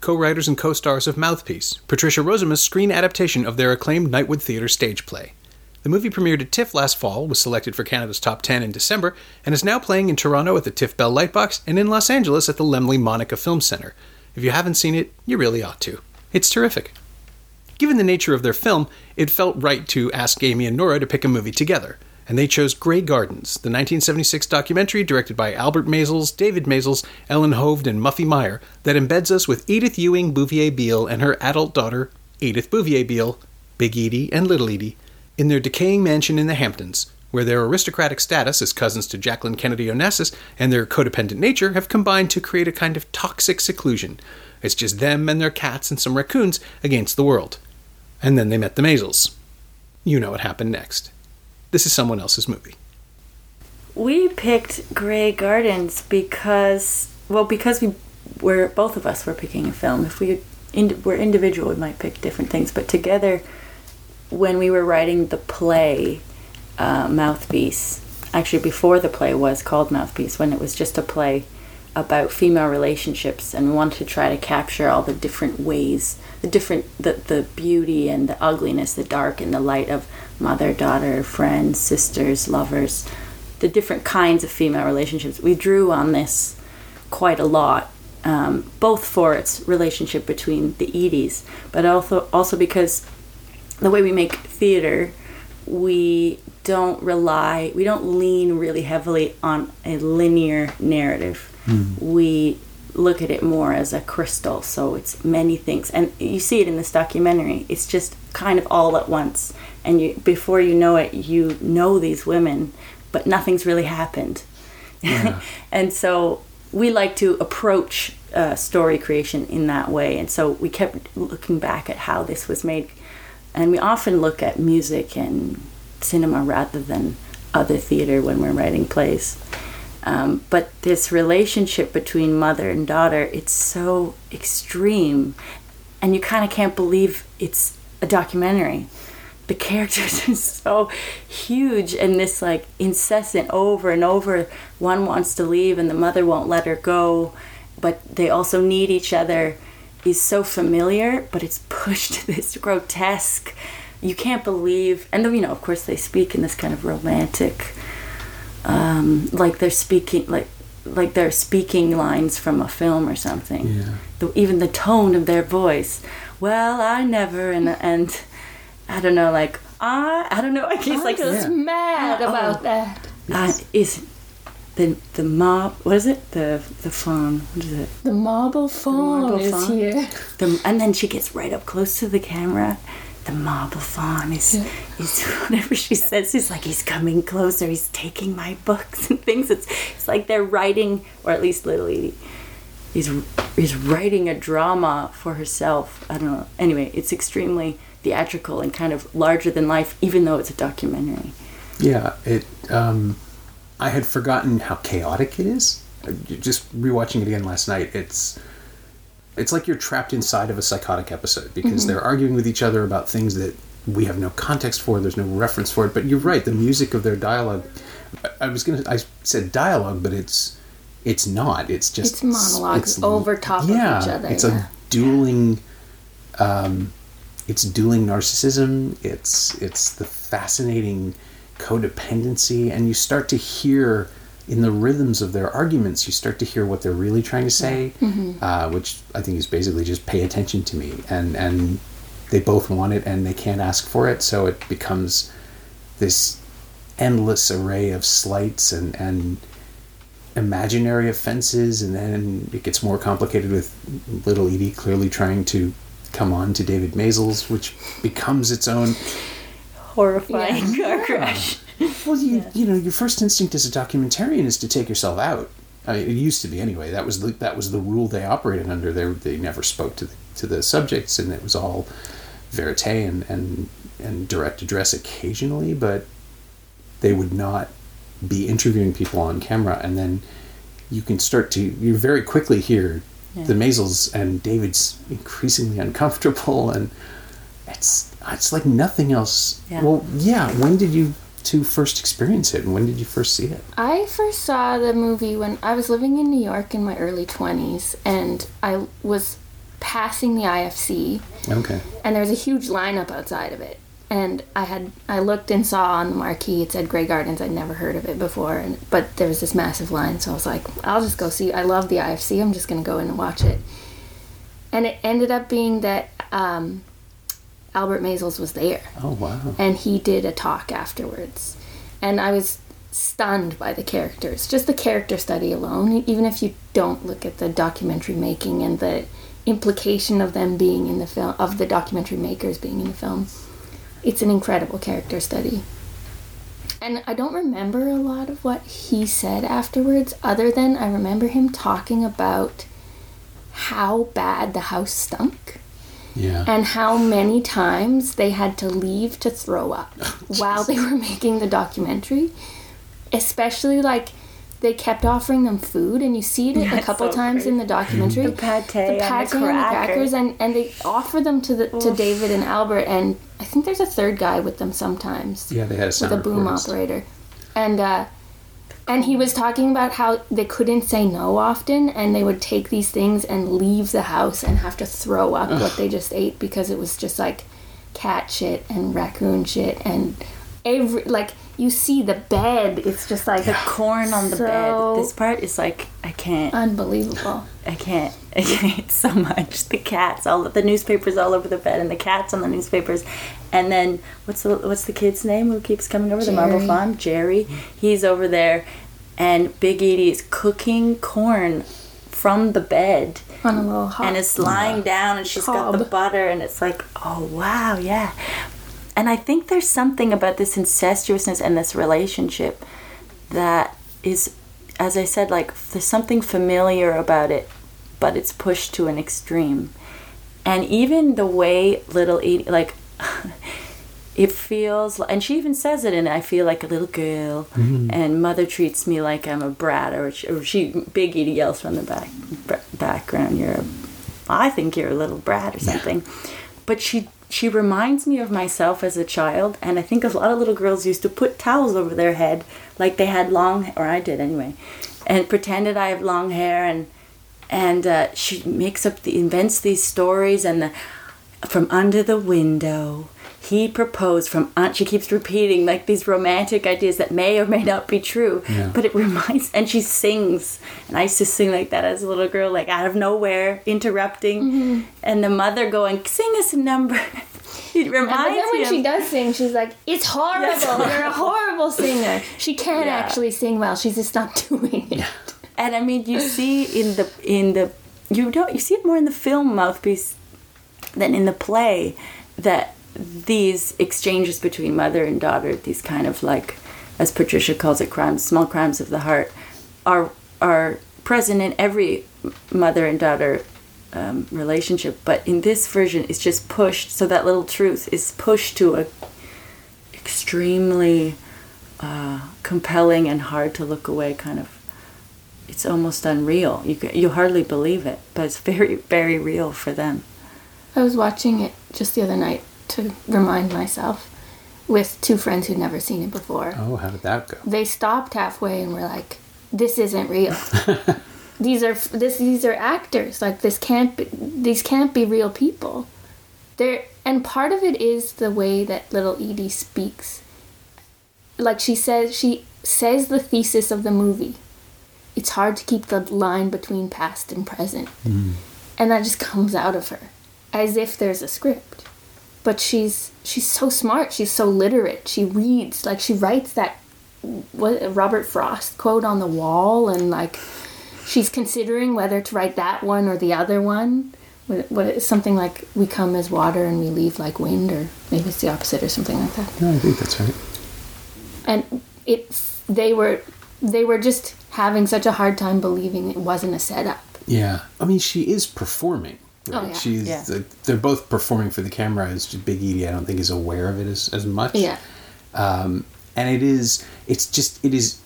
co-writers and co-stars of Mouthpiece, Patricia Rozema's screen adaptation of their acclaimed Nightwood Theatre stage play. The movie premiered at TIFF last fall, was selected for Canada's top 10 in December, and is now playing in Toronto at the TIFF Bell Lightbox and in Los Angeles at the Laemmle Monica Film Center. If you haven't seen it, you really ought to. It's terrific. Given the nature of their film, it felt right to ask Amy and Norah to pick a movie together, and they chose Grey Gardens, the 1976 documentary directed by Albert Maysles, David Maysles, Ellen Hovde, and Muffy Meyer that embeds us with Edith Ewing Bouvier Beale and her adult daughter, Edith Bouvier Beale, Big Edie and Little Edie, in their decaying mansion in the Hamptons, where their aristocratic status as cousins to Jacqueline Kennedy Onassis and their codependent nature have combined to create a kind of toxic seclusion. It's just them and their cats and some raccoons against the world. And then they met the Maysles. You know what happened next. This is someone else's movie. We picked Grey Gardens because, well, because we were both of us were picking a film. If we were individual, we might pick different things, but together, when we were writing the play, uh, Mouthpiece, actually before the play was called Mouthpiece, when it was just a play about female relationships, and we wanted to try to capture all the different ways, the different, the the beauty and the ugliness, the dark and the light of mother, daughter, friends, sisters, lovers, the different kinds of female relationships. We drew on this quite a lot, um, both for its relationship between the Edies, but also also because the way we make theater, we don't rely, we don't lean really heavily on a linear narrative. We look at it more as a crystal, so it's many things, and you see it in this documentary. It's just kind of all at once, and you before you know it, you know these women, but nothing's really happened. and so we like to approach uh, story creation in that way, and so we kept looking back at how this was made, and we often look at music and cinema rather than other theater when we're writing plays. Um, but this relationship between mother and daughter, it's so extreme, and you kind of can't believe it's a documentary. The characters are so huge, and this like incessant over and over. One wants to leave, and the mother won't let her go, but they also need each other. Is so familiar, but it's pushed to this grotesque. You can't believe, and then you know, of course, they speak in this kind of romantic um, like they're speaking like like they're speaking lines from a film or something. Yeah. The, even the tone of their voice. Well, I never and and I don't know like I I don't know. He's like just mad Oh. about that. uh, is the the mob. What is it? The the faun. What is it? The marble faun marble is faun? here. The, and then she gets right up close to the camera. The marble faun is, is whatever she says. It's like he's coming closer. He's taking my books and things. It's it's like they're writing, or at least Little Edie, is is writing a drama for herself. I don't know. Anyway, it's extremely theatrical and kind of larger than life, even though it's a documentary. Yeah, it. Um, I had forgotten how chaotic it is. Just rewatching it again last night, it's it's like you're trapped inside of a psychotic episode because they're arguing with each other about things that we have no context for. There's no reference for it. But you're right. The music of their dialogue. I- I was gonna. I said dialogue, but it's it's not. It's just It's monologues it's- over top of each other, It's yeah. a dueling um, it's dueling narcissism. It's it's the fascinating codependency, and you start to hear in the rhythms of their arguments. You start to hear what they're really trying to say, uh, which I think is basically just pay attention to me. And and they both want it, and they can't ask for it, so it becomes this endless array of slights and and imaginary offenses, and then it gets more complicated with little Edie clearly trying to come on to David Maysles, which becomes its own. Horrifying car crash. Well, you you know, your first instinct as a documentarian is to take yourself out. I mean, it used to be anyway. That was the, that was the rule they operated under. They they never spoke to the, to the subjects, and it was all verite and and and direct address occasionally, but they would not be interviewing people on camera, and then you can start to you very quickly hear Yeah. the Maysles and David's increasingly uncomfortable, and it's it's like nothing else. Yeah. Well, yeah. When did you two first experience it, and when did you first see it? I first saw the movie when I was living in New York in my early 20s, and I was passing the IFC, Okay. and there was a huge lineup outside of it. And I had I looked and saw on the marquee it said Grey Gardens. I'd never heard of it before, and but there was this massive line, so I was like, I'll just go see. I love the IFC. I'm just gonna go in and watch it. And it ended up being that um, Albert Maysles was there Oh wow. and he did a talk afterwards and i was stunned by the characters just the character study alone even if you don't look at the documentary making and the implication of them being in the film of the documentary makers being in the film it's an incredible character study and i don't remember a lot of what he said afterwards other than i remember him talking about how bad the house stunk Yeah. and how many times they had to leave to throw up while they were making the documentary. Especially like they kept offering them food, and you see it a couple so times in the documentary. The pate the and the and the crackers. crackers, and, and they offer them to the to David and Albert, and I think there's a third guy with them sometimes yeah, they had a with a boom recordist. operator, and uh, and he was talking about how they couldn't say no often, and they would take these things and leave the house and have to throw up what they just ate because it was just like cat shit and raccoon shit and every like you see the bed. It's just like The corn on the So- bed. This part is like I can't. unbelievable. I can't. I hate so much. The cats, all the newspapers all over the bed, and the cats on the newspapers. And then what's the what's the kid's name who keeps coming over? The marble Jerry. faun, Jerry. He's over there, and Big Edie is cooking corn from the bed, On a little hot. and it's lying down, and she's got the butter, and it's like, oh wow, yeah. And I think there's something about this incestuousness and this relationship that is, as I said, like there's something familiar about it, but it's pushed to an extreme. And even the way little Edie, like, it feels, and she even says it and I feel like a little girl, mm-hmm. and mother treats me like I'm a brat, or she, or she Big Edie yells from the back br- background, "You're a, I think you're a little brat" or something. But she she reminds me of myself as a child, and I think a lot of little girls used to put towels over their head, like they had long, or I did anyway, and pretended I have long hair, and and uh, she makes up the invents these stories, and the from under the window. He proposed from aunt. She keeps repeating like these romantic ideas that may or may not be true, Yeah. but it reminds. And she sings, and I used to sing like that as a little girl, like out of nowhere, interrupting, mm-hmm. and the mother going, "Sing us a number." it And reminds but then when me. she does sing, she's like, "It's horrible. Yes. You're a horrible singer. She can Yeah. actually sing well. She's just not doing it." and I mean, you see in the in the you don't you see it more in the film mouthpiece than in the play that these exchanges between mother and daughter, these kind of like, as Patricia calls it, crimes, small crimes of the heart, are are present in every mother and daughter um, relationship. But in this version, it's just pushed. So that little truth is pushed to a extremely uh, compelling and hard to look away kind of it's almost unreal. You you hardly believe it, but it's very very real for them. I was watching it just the other night to remind myself with two friends who'd never seen it before. Oh, how did that go? They stopped halfway and were like, "This isn't real. these are this these are actors. Like this can't be these can't be real people." There and part of it is the way that little Edie speaks. Like she says she says the thesis of the movie. It's hard to keep the line between past and present. Mm-hmm. And that just comes out of her as if there's a script. But she's she's so smart, she's so literate. She reads like she writes that what Robert Frost quote on the wall and like she's considering whether to write that one or the other one. What, what is something like we come as water and we leave like wind or maybe it's the opposite or something like that No, I think that's right. and it they were they were just having such a hard time believing it wasn't a setup. Yeah, I mean, she is performing. Oh, yeah. She's Yeah. they're both performing for the camera. It's just Big Edie. I don't think is aware of it as, as much. Yeah. um, and it is. It's just. It is.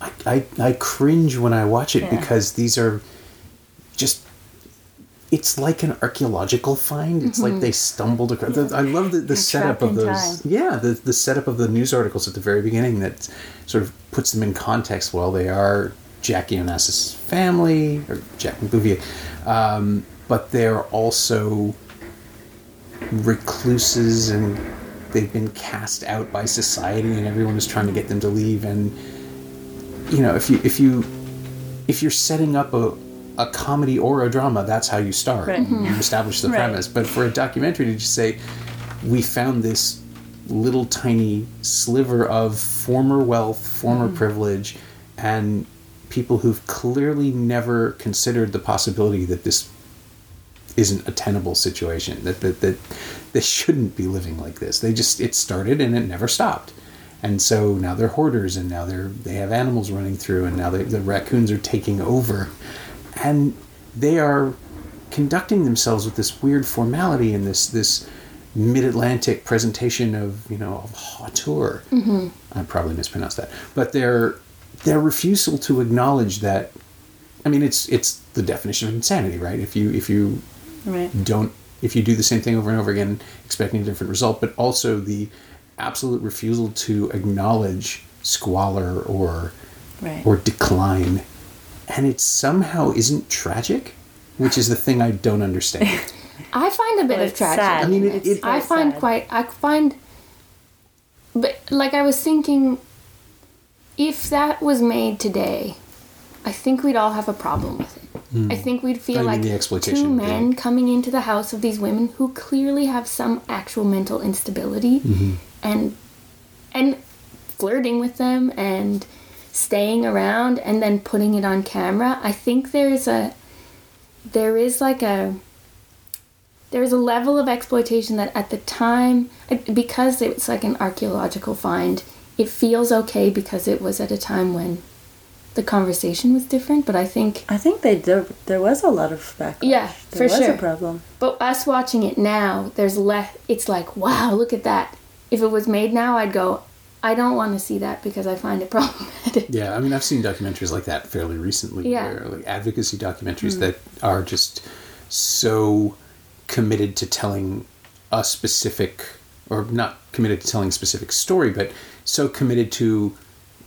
I, I, I cringe when I watch it Yeah. because these are just. It's like an archaeological find. It's like they stumbled across. the- I love the, the setup of those. time. Yeah, the the setup of the news articles at the very beginning that sort of puts them in context. Well, they are Jackie Onassis' family or Jack Bouvier, um, but they're also recluses and they've been cast out by society and everyone is trying to get them to leave. And you know if you if you if you're setting up a a comedy or a drama that's how you start. Right. you mm-hmm. establish the Right. premise. But for a documentary to just say we found this little tiny sliver of former wealth former mm-hmm. privilege and people who've clearly never considered the possibility that this isn't a tenable situation that, that that they shouldn't be living like this. They just it started and it never stopped. And so now they're hoarders and now they're they have animals running through and now they, the raccoons are taking over. And they are conducting themselves with this weird formality and this this mid-atlantic presentation of you know of hauteur. Mm-hmm. i probably mispronounced that. But their their refusal to acknowledge that i mean it's it's the definition of insanity right? If you if you Right. don't if you do the same thing over and over again expecting a different result but also the absolute refusal to acknowledge squalor or Right. or decline and it somehow isn't tragic which is the thing i don't understand I find a bit Well, of tragic. sad. I mean, it- It's it- I find sad. quite. I find, but like I was thinking, if that was made today, I think we'd all have a problem with it. I think we'd I feel mean, like two men the- coming into the house of these women who clearly have some actual mental instability, Mm-hmm. and and flirting with them and staying around and then putting it on camera. I think there's a there is like a there's a level of exploitation that at the time because it's like an archaeological find it feels okay because it was at a time when the conversation was different but i think I think they there, there was a lot of backlash. Yeah, there for was sure. a problem. but us watching it now there's less it's like wow look at that if it was made now i'd go i don't want to see that because i find it problematic Yeah, I mean, I've seen documentaries like that fairly recently, Yeah. where like advocacy documentaries hmm. that are just so committed to telling a specific, or not committed to telling a specific story, but so committed to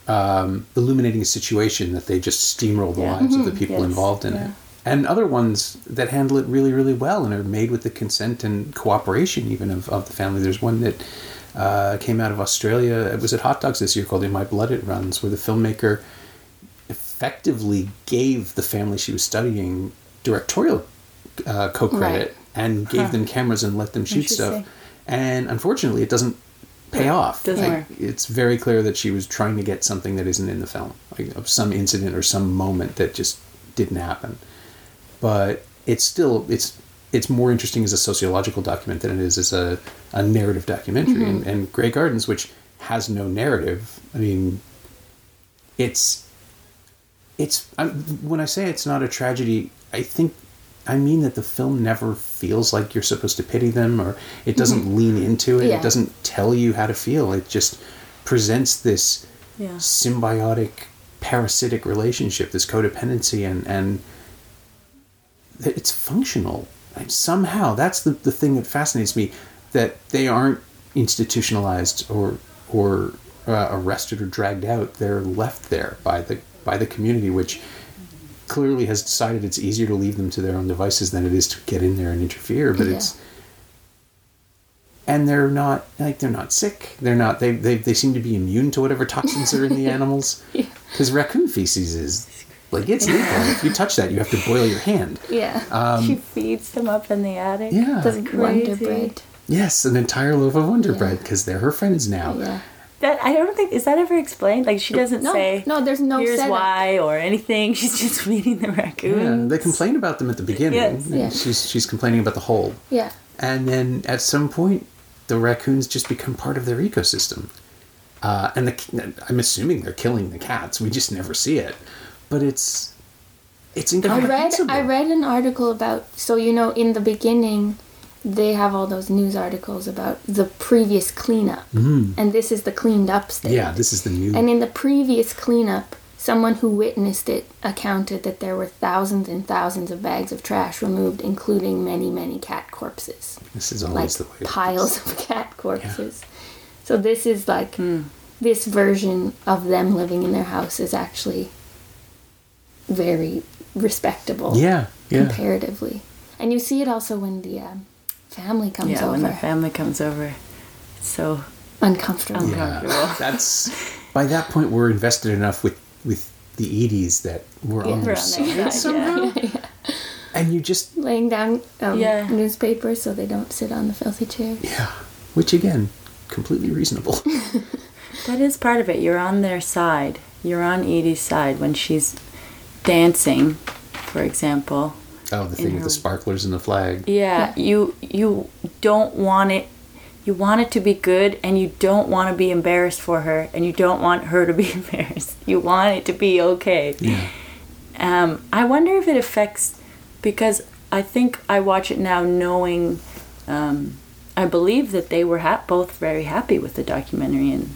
um, illuminating a situation that they just steamroll the Yeah. lives of the people Yes, involved in yeah. it. And other ones that handle it really, really well and are made with the consent and cooperation even of, of the family. There's one that uh, came out of Australia. It was at Hot Docs this year called In My Blood It Runs, where the filmmaker effectively gave the family she was studying directorial uh, co-credit Right. and gave them cameras and let them shoot stuff. And unfortunately, it doesn't pay off. doesn't Like, work. it's very clear that she was trying to get something that isn't in the film, like of some incident or some moment that just didn't happen. But it's still it's it's more interesting as a sociological document than it is as a, a narrative documentary. Mm-hmm. And, and Grey Gardens, which has no narrative, I mean, it's it's I, when I say it's not a tragedy, I think I mean that the film never feels like you're supposed to pity them, or it doesn't lean into it. Yeah. It doesn't tell you how to feel. It just presents this Yeah. symbiotic, parasitic relationship, this codependency, and and it's functional. And somehow, that's the the thing that fascinates me that they aren't institutionalized or or uh, arrested or dragged out. They're left there by the by the community, which clearly has decided it's easier to leave them to their own devices than it is to get in there and interfere. But Yeah. it's and they're not like they're not sick. They're not. They they they seem to be immune to whatever toxins are in the animals. Yeah. Because raccoon feces is like it's lethal. if you touch that, you have to boil your hand. yeah she feeds them up in the attic. Um, Yeah. That's wonder crazy. bread Yes, an entire loaf of Wonder Yeah. Bread because they're her friends now. yeah That I don't think is that ever explained. Like she doesn't No, say no, there's no here's setup. why or anything. She's just feeding the Yeah, raccoons. they complain about them at the beginning. Yes. Yeah. She's she's complaining about the hole, yeah and then at some point, the raccoons just become part of their ecosystem. uh, and the, I'm assuming they're killing the cats. We just never see it, but it's it's I read. I read an article about so you know in the beginning they have all those news articles about the previous cleanup and this is the cleaned up state. Yeah, this is the new. And in the previous cleanup, someone who witnessed it accounted that there were thousands and thousands of bags of trash removed, including many, many cat corpses. this is Like always the way. piles of cat corpses. So this is like this version of them living in their house is actually very respectable Yeah, yeah. comparatively. And you see it also when the um, family comes over Yeah, when the family comes over. It's so Uncomfortable. Yeah, Uncomfortable. that's by that point we're invested enough with with the Edie's that we're on Yeah. their on side their side, somehow. And you just Laying down um, Yeah. newspapers so they don't sit on the filthy chair. yeah, which again, completely reasonable. That is part of it. You're on their side. You're on Edie's side when she's dancing, for example. Oh, the thing with the sparklers and the flag. Yeah, you you don't want it. You want it to be good, and you don't want to be embarrassed for her, and you don't want her to be embarrassed. You want it to be okay. Yeah. Um, I wonder if it affects because I think I watch it now knowing. Um, I believe that they were ha- both very happy with the documentary and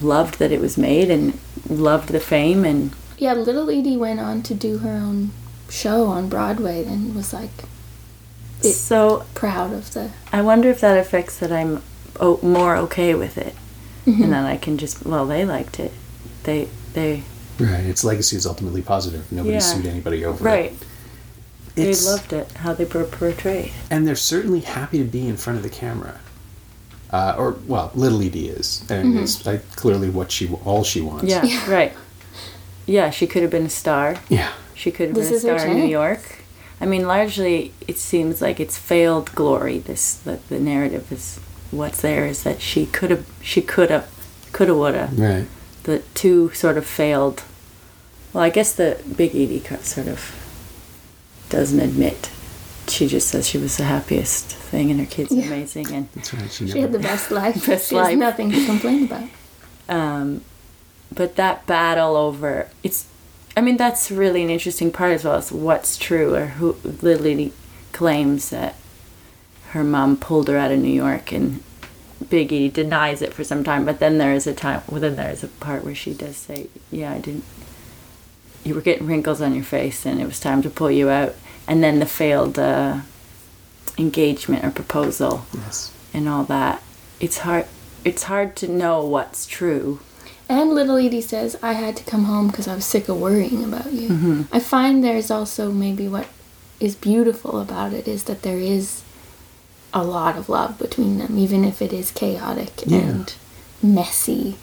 loved that it was made and loved the fame and Yeah, little Edie went on to do her own show on Broadway and was like It- so proud of the. I wonder if that affects that I'm o- more okay with it Mm-hmm. and that I can just well they liked it they they Right. Its legacy is ultimately positive. Nobody Yeah. sued anybody over right it. Right. They loved it how they were portrayed and they're certainly happy to be in front of the camera. Uh, or well, little Edie is, and it's like clearly what she all she wants. yeah, right yeah she could have been a star Yeah. She could have This been a star in New. York. I mean, largely, it seems like it's failed glory. This the, the narrative is what's there is that she could have, she could have, could have, would have. Right. The two sort of failed. Well, I guess the Big Edie co- sort of doesn't admit. She just says she was the happiest thing, and her kids are Yeah. amazing, and That's right. She, She had the best life. Best she has life. nothing to complain about. um, but that battle over it's i mean that's really an interesting part as well as what's true or who lily claims that her mom pulled her out of new york and big e denies it for some time but then there is a time well then there's a part where she does say yeah i didn't you were getting wrinkles on your face and it was time to pull you out and then the failed uh, engagement or proposal yes. and all that it's hard it's hard to know what's true And little Edie says, I had to come home because I was sick of worrying about you. Mm-hmm. I find there's also maybe what is beautiful about it is that there is a lot of love between them, even if it is chaotic Yeah. and messy.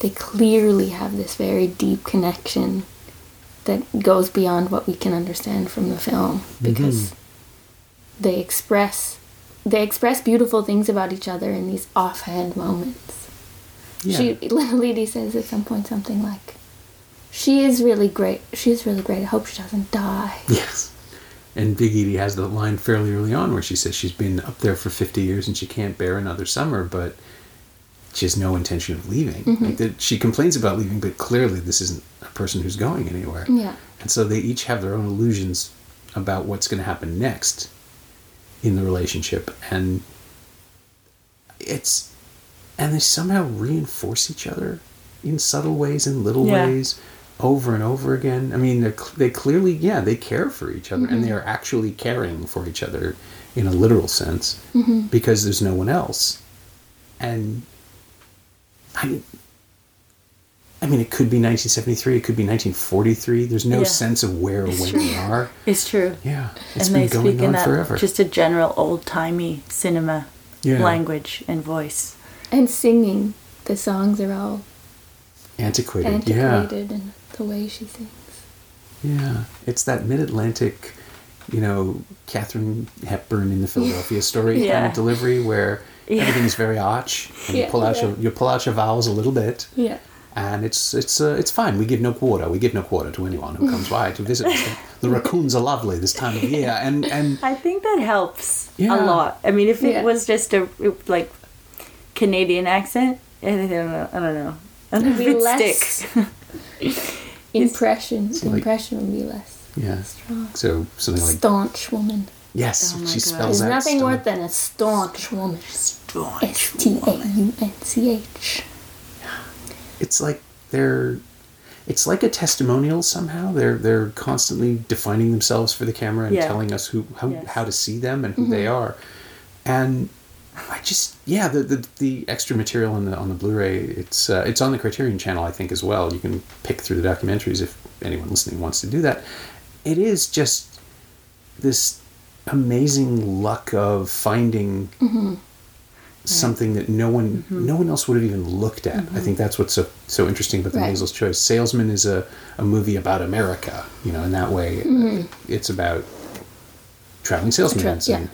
They clearly have this very deep connection that goes beyond what we can understand from the film because they express they express beautiful things about each other in these offhand moments. Yeah. She little Edie says at some point something like, "She is really great. She is really great. I hope she doesn't die." Yes. And Big Edie has the line fairly early on where she says she's been up there for 50 years and she can't bear another summer, but she has no intention of leaving. Mm-hmm. Like that she complains about leaving, but clearly this isn't a person who's going anywhere. Yeah. And so they each have their own illusions about what's going to happen next in the relationship. And it's. And they somehow reinforce each other in subtle ways, in little Yeah. ways, over and over again. I mean, they clearly, yeah, they care for each other, and mm-hmm. they are actually caring for each other in a literal sense mm-hmm. because there's no one else. And I, I mean, it could be 1973, it could be 1943. There's no Yeah. sense of where or when true. we are. It's true. Yeah, it's and been they going speak in on that forever. just a general old timey cinema Yeah. language and voice. And singing, the songs are all Antiquated. Yeah. antiquated and the way she sings. Yeah, it's that mid-Atlantic, you know, Katharine Hepburn in the Philadelphia story kind of delivery where Yeah. everything's very arch, and you pull out yeah. your you pull out your vowels a little bit, Yeah. and it's it's uh, it's fine. We give no quarter. We give no quarter to anyone who comes by to visit us. The raccoons are lovely this time of year, and and I think that helps Yeah. a lot. I mean, if it was just a like Canadian accent. I don't know. I don't know. I don't know Be if it less- sticks. Impression. So, like- impression would be less Yeah. strong. So something like Staunch woman. yes, Oh my she God. spells There's out nothing stone. worse than a staunch woman. Staunch S T A U N C H. it's like they're it's like a testimonial somehow they're they're constantly defining themselves for the camera and Yeah. telling us who how, Yes. how to see them and who they mm-hmm. are and i just yeah the, the the extra material on the on the blu-ray it's uh, it's on the criterion channel i think as well you can pick through the documentaries if anyone listening wants to do that it is just this amazing luck of finding something that no one no one else would have even looked at. I think that's what's so so interesting about the Right. Maysles' Choice. Salesman is a, a movie about America, you know, in that way uh, it's about traveling salesmen Tra- and, yeah.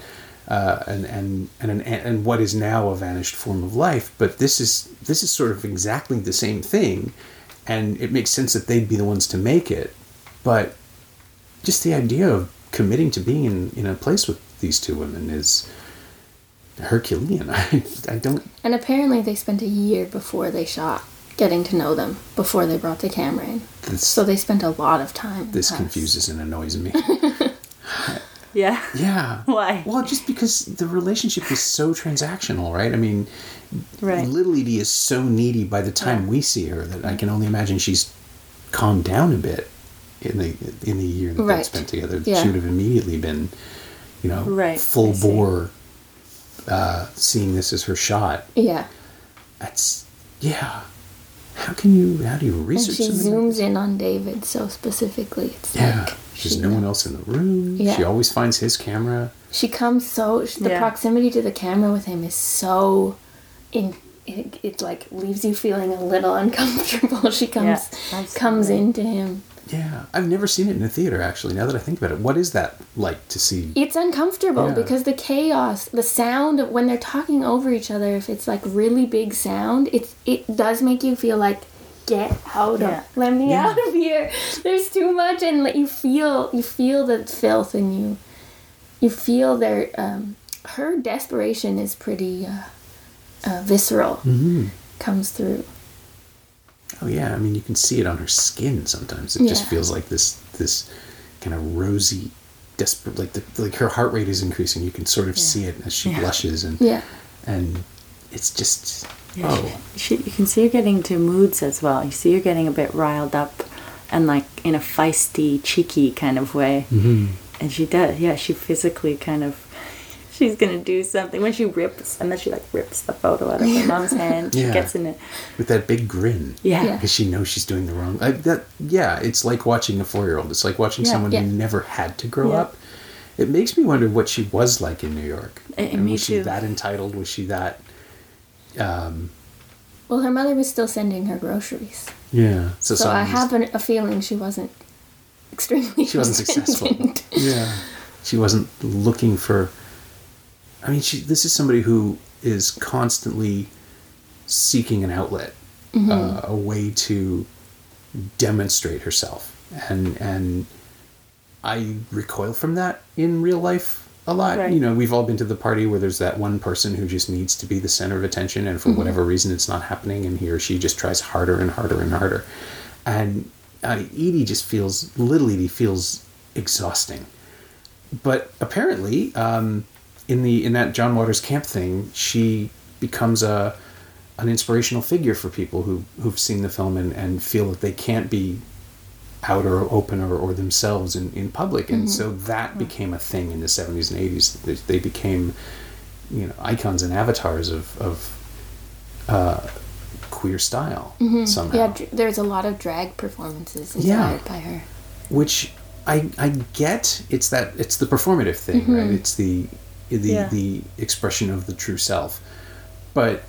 Uh, and and and an, and what is now a vanished form of life. But this is this is sort of exactly the same thing, and it makes sense that they'd be the ones to make it. But just the idea of committing to being in, in a place with these two women is Herculean. I, I don't. And apparently they spent a year before they shot getting to know them before they brought the camera in. This, So they spent a lot of time. this confuses and annoys me. Yeah. Yeah. Why? Well, just because the relationship is so transactional, right? I mean, Right. Little Edie is so needy by the time Yeah. we see her that I can only imagine she's calmed down a bit in the in the year that they Right. spent together. Yeah. She would have immediately been, you know, Right, full I see. bore, uh, seeing this as her shot. Yeah. That's yeah. How can you? How do you research? And she like zooms in on David so specifically. It's Yeah, like there's she, no one else in the room. Yeah. She always finds his camera. She comes so the Yeah. proximity to the camera with him is so in it, it like leaves you feeling a little uncomfortable. She comes absolutely. comes into him. Yeah, I've never seen it in a theater actually. Now that I think about it, what is that like to see? It's uncomfortable Yeah. because the chaos, the sound of when they're talking over each other, if it's like really big sound, it it does make you feel like get out Yeah. of let me Yeah. out of here. There's too much and you feel you feel the filth in you. You feel their um her desperation is pretty uh, uh visceral. Mm-hmm. Comes through. Oh yeah, I mean you can see it on her skin sometimes. It just feels like this this kind of rosy, desperate. Like the like her heart rate is increasing. You can sort of see it as she Yeah. blushes and Yeah. and it's just Yeah, oh she, she, you can see her getting to moods as well. You see her getting a bit riled up and like in a feisty, cheeky kind of way. Mm-hmm. And she does, yeah, she physically kind of, she's gonna do something. When she rips, and then she like rips the photo out of her mom's hand, she Yeah. gets in it. with that big grin. Yeah. Yeah. Because she knows she's doing the wrong. I, that yeah, it's like watching a four-year-old. It's like watching Yeah. someone Yeah. who never had to grow Yeah. up. It makes me wonder what she was like in New York. And me was she too. that entitled? Was she that? Um, Well, her mother was still sending her groceries. yeah. So, So I have an, a feeling she wasn't extremely she wasn't successful. yeah, she wasn't looking for. I mean, she. This is somebody who is constantly seeking an outlet, uh, a way to demonstrate herself, and and I recoil from that in real life a lot. Right. You know, we've all been to the party where there's that one person who just needs to be the center of attention, and for whatever reason, it's not happening, and he or she just tries harder and harder and harder, and uh, Edie just feels little Edie feels exhausting. But apparently, um, in the in that John Waters camp thing, she becomes a an inspirational figure for people who who've seen the film and, and feel that they can't be out or open or, or themselves in, in public and mm-hmm. so that mm. became a thing in the 70s and 80s they, they became you know icons and avatars of, of uh, queer style mm-hmm. somehow Yeah, dr- there's a lot of drag performances Yeah. inspired by her. which I I get it's that it's the performative thing, right? Mm-hmm. It's the the Yeah. the expression of the true self. But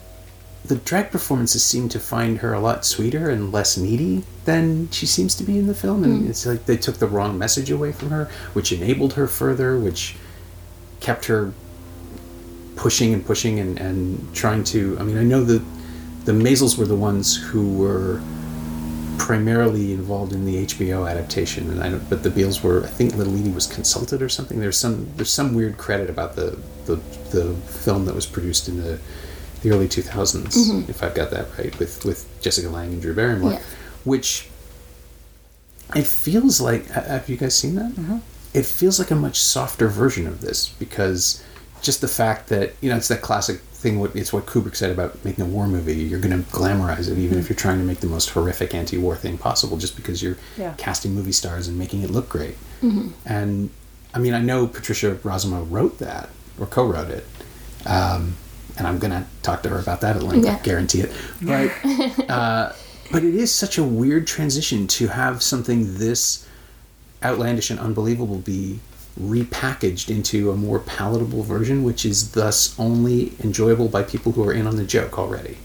the drag performances seem to find her a lot sweeter and less needy than she seems to be in the film and hmm. it's like they took the wrong message away from her, which enabled her further, which kept her pushing and pushing and, and trying to I mean I know that the Maysles were the ones who were primarily involved in the HBO adaptation, and I don't. But the Beales were. I think Little Edie was consulted or something. There's some. There's some weird credit about the the the film that was produced in the the early 2000s, mm-hmm. if I've got that right, with with Jessica Lange and Drew Barrymore, Yeah. which it feels like. Have you guys seen that? Mm-hmm. It feels like a much softer version of this because just the fact that you know it's that classic thing. It's what Kubrick said about making a war movie. You're going to glamorize it, even if mm-hmm. you're trying to make the most horrific anti-war thing possible, just because you're Yeah. casting movie stars and making it look great. And I mean, I know Patricia Rozema wrote that or co-wrote it, um, and I'm going to talk to her about that at length. I guarantee it. But uh, but it is such a weird transition to have something this outlandish and unbelievable be repackaged into a more palatable version, which is thus only enjoyable by people who are in on the joke already.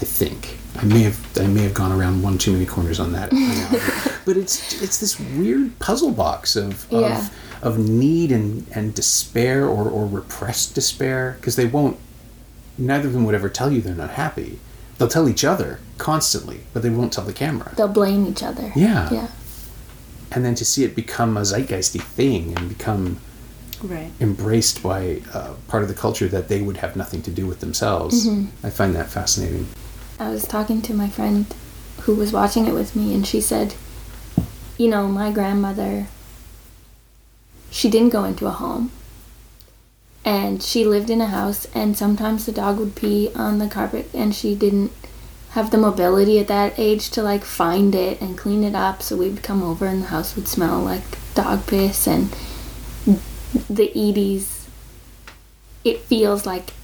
I think I may have I may have gone around one too many corners on that, but it's it's this weird puzzle box of Yeah. of, of need and, and despair or, or repressed despair because they won't neither of them would ever tell you they're not happy. They'll tell each other constantly, but they won't tell the camera. They'll blame each other. Yeah. Yeah. And then to see it become a zeitgeisty thing and become Right. embraced by uh, part of the culture that they would have nothing to do with themselves, I find that fascinating. I was talking to my friend who was watching it with me, and she said, You know, my grandmother, she didn't go into a home. And she lived in a house, and sometimes the dog would pee on the carpet, and she didn't have the mobility at that age to like find it and clean it up. So we'd come over, and the house would smell like dog piss, and the Edie's. It feels like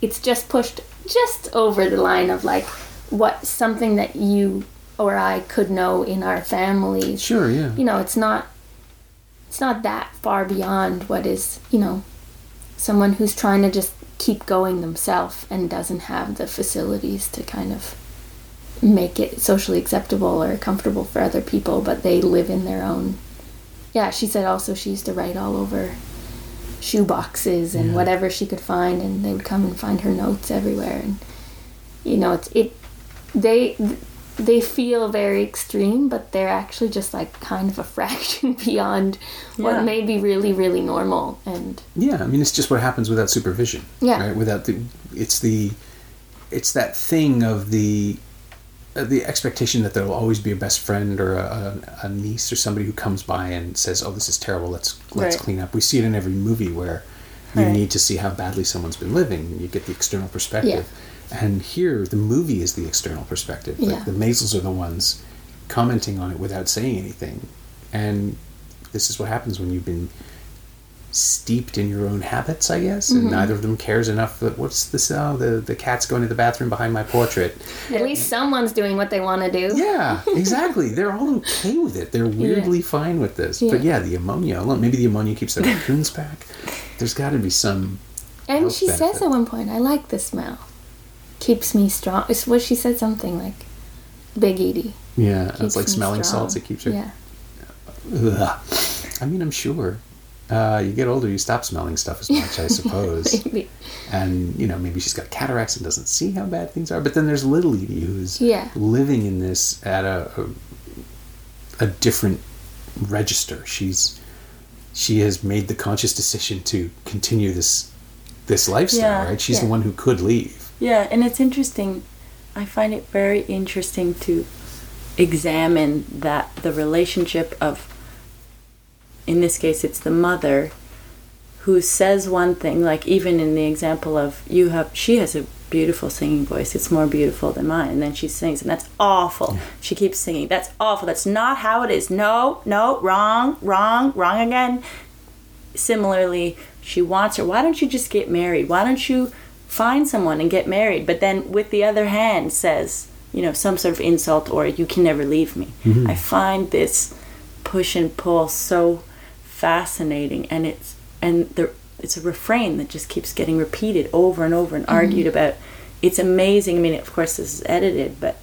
it's just pushed just over the line of like what something that you or I could know in our family. Sure, yeah. You know, it's not it's not that far beyond what is, you know, someone who's trying to just keep going themselves and doesn't have the facilities to kind of make it socially acceptable or comfortable for other people, but they live in their own. Yeah, she said also she used to write all over shoe boxes and Yeah. whatever she could find, and they would come and find her notes everywhere. And you know, it's it. They they feel very extreme, but they're actually just like kind of a fraction beyond Yeah. what may be really really normal. And Yeah, I mean it's just what happens without supervision. Yeah. Right? Without the it's the it's that thing of the uh, the expectation that there'll always be a best friend or a, a, a niece or somebody who comes by and says, "Oh, this is terrible. Let's let's Right. clean up." We see it in every movie where you Right. need to see how badly someone's been living. You get the external perspective, and here the movie is the external perspective. Yeah. The Maysles are the ones commenting on it without saying anything, and this is what happens when you've been steeped in your own habits, I guess, Mm-hmm. and neither of them cares enough that what's this? Oh, the the cat's going to the bathroom behind my portrait. at least someone's doing what they want to do. Yeah, exactly. They're all okay with it. They're weirdly fine with this. But Yeah. yeah, the ammonia. Maybe the ammonia keeps the raccoons back. There's got to be some. And she says at one point, "I like the smell. Keeps me strong." It's what she said something like, "Big Edie." Yeah, Keeps it's like smelling strong. salts. It keeps her. Yeah. Ugh. I mean, I'm sure. Uh, you get older, you stop smelling stuff as much, I suppose. Maybe. and you know, maybe she's got cataracts and doesn't see how bad things are. But then there's little Edie who's Yeah. living in this at a, a a different register. She's she has made the conscious decision to continue this this lifestyle. Yeah, right? She's the one who could leave. Yeah, and it's interesting. I find it very interesting to examine that the relationship of, in this case, it's the mother who says one thing, like even in the example of you have, she has a beautiful singing voice. It's more beautiful than mine. And then she sings, and that's awful. She keeps singing. That's awful. That's not how it is. No, no, wrong, wrong, wrong again similarly she wants her why don't you just get married why don't you find someone and get married but then with the other hand says you know some sort of insult or you can never leave me. Mm-hmm. I find this push and pull so fascinating and it's and the it's a refrain that just keeps getting repeated over and over and mm-hmm. argued about. It's amazing. I mean of course this is edited but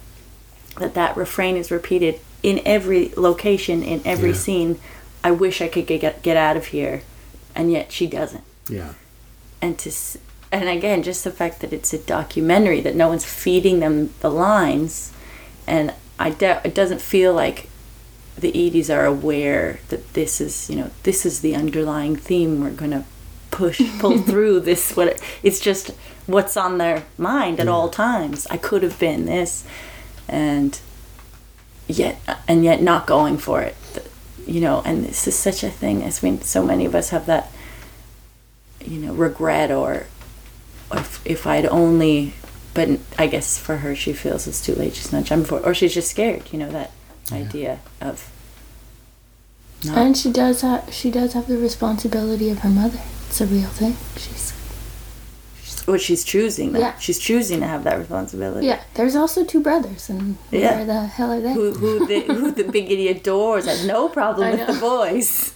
that that refrain is repeated in every location in every Yeah. scene. I wish i could get get out of here and yet she doesn't. Yeah. and to and again just the fact that it's a documentary that no one's feeding them the lines and i doubt it doesn't feel like the edie's are aware that this is you know this is the underlying theme we're going to push pull through this what it's just what's on their mind at all times. I could have been this and yet and yet not going for it. You know and this is such a thing i mean so many of us have that you know regret or if, if i'd only but i guess for her she feels it's too late she's not jumping for it or she's just scared you know that idea of not And she does have she does have the responsibility of her mother. It's a real thing. She's what she's choosing that Yeah. she's choosing to have that responsibility yeah. There's also two brothers, and Yeah. where the hell are they? who who the, who the big idiot doors had no problem I with the know. boys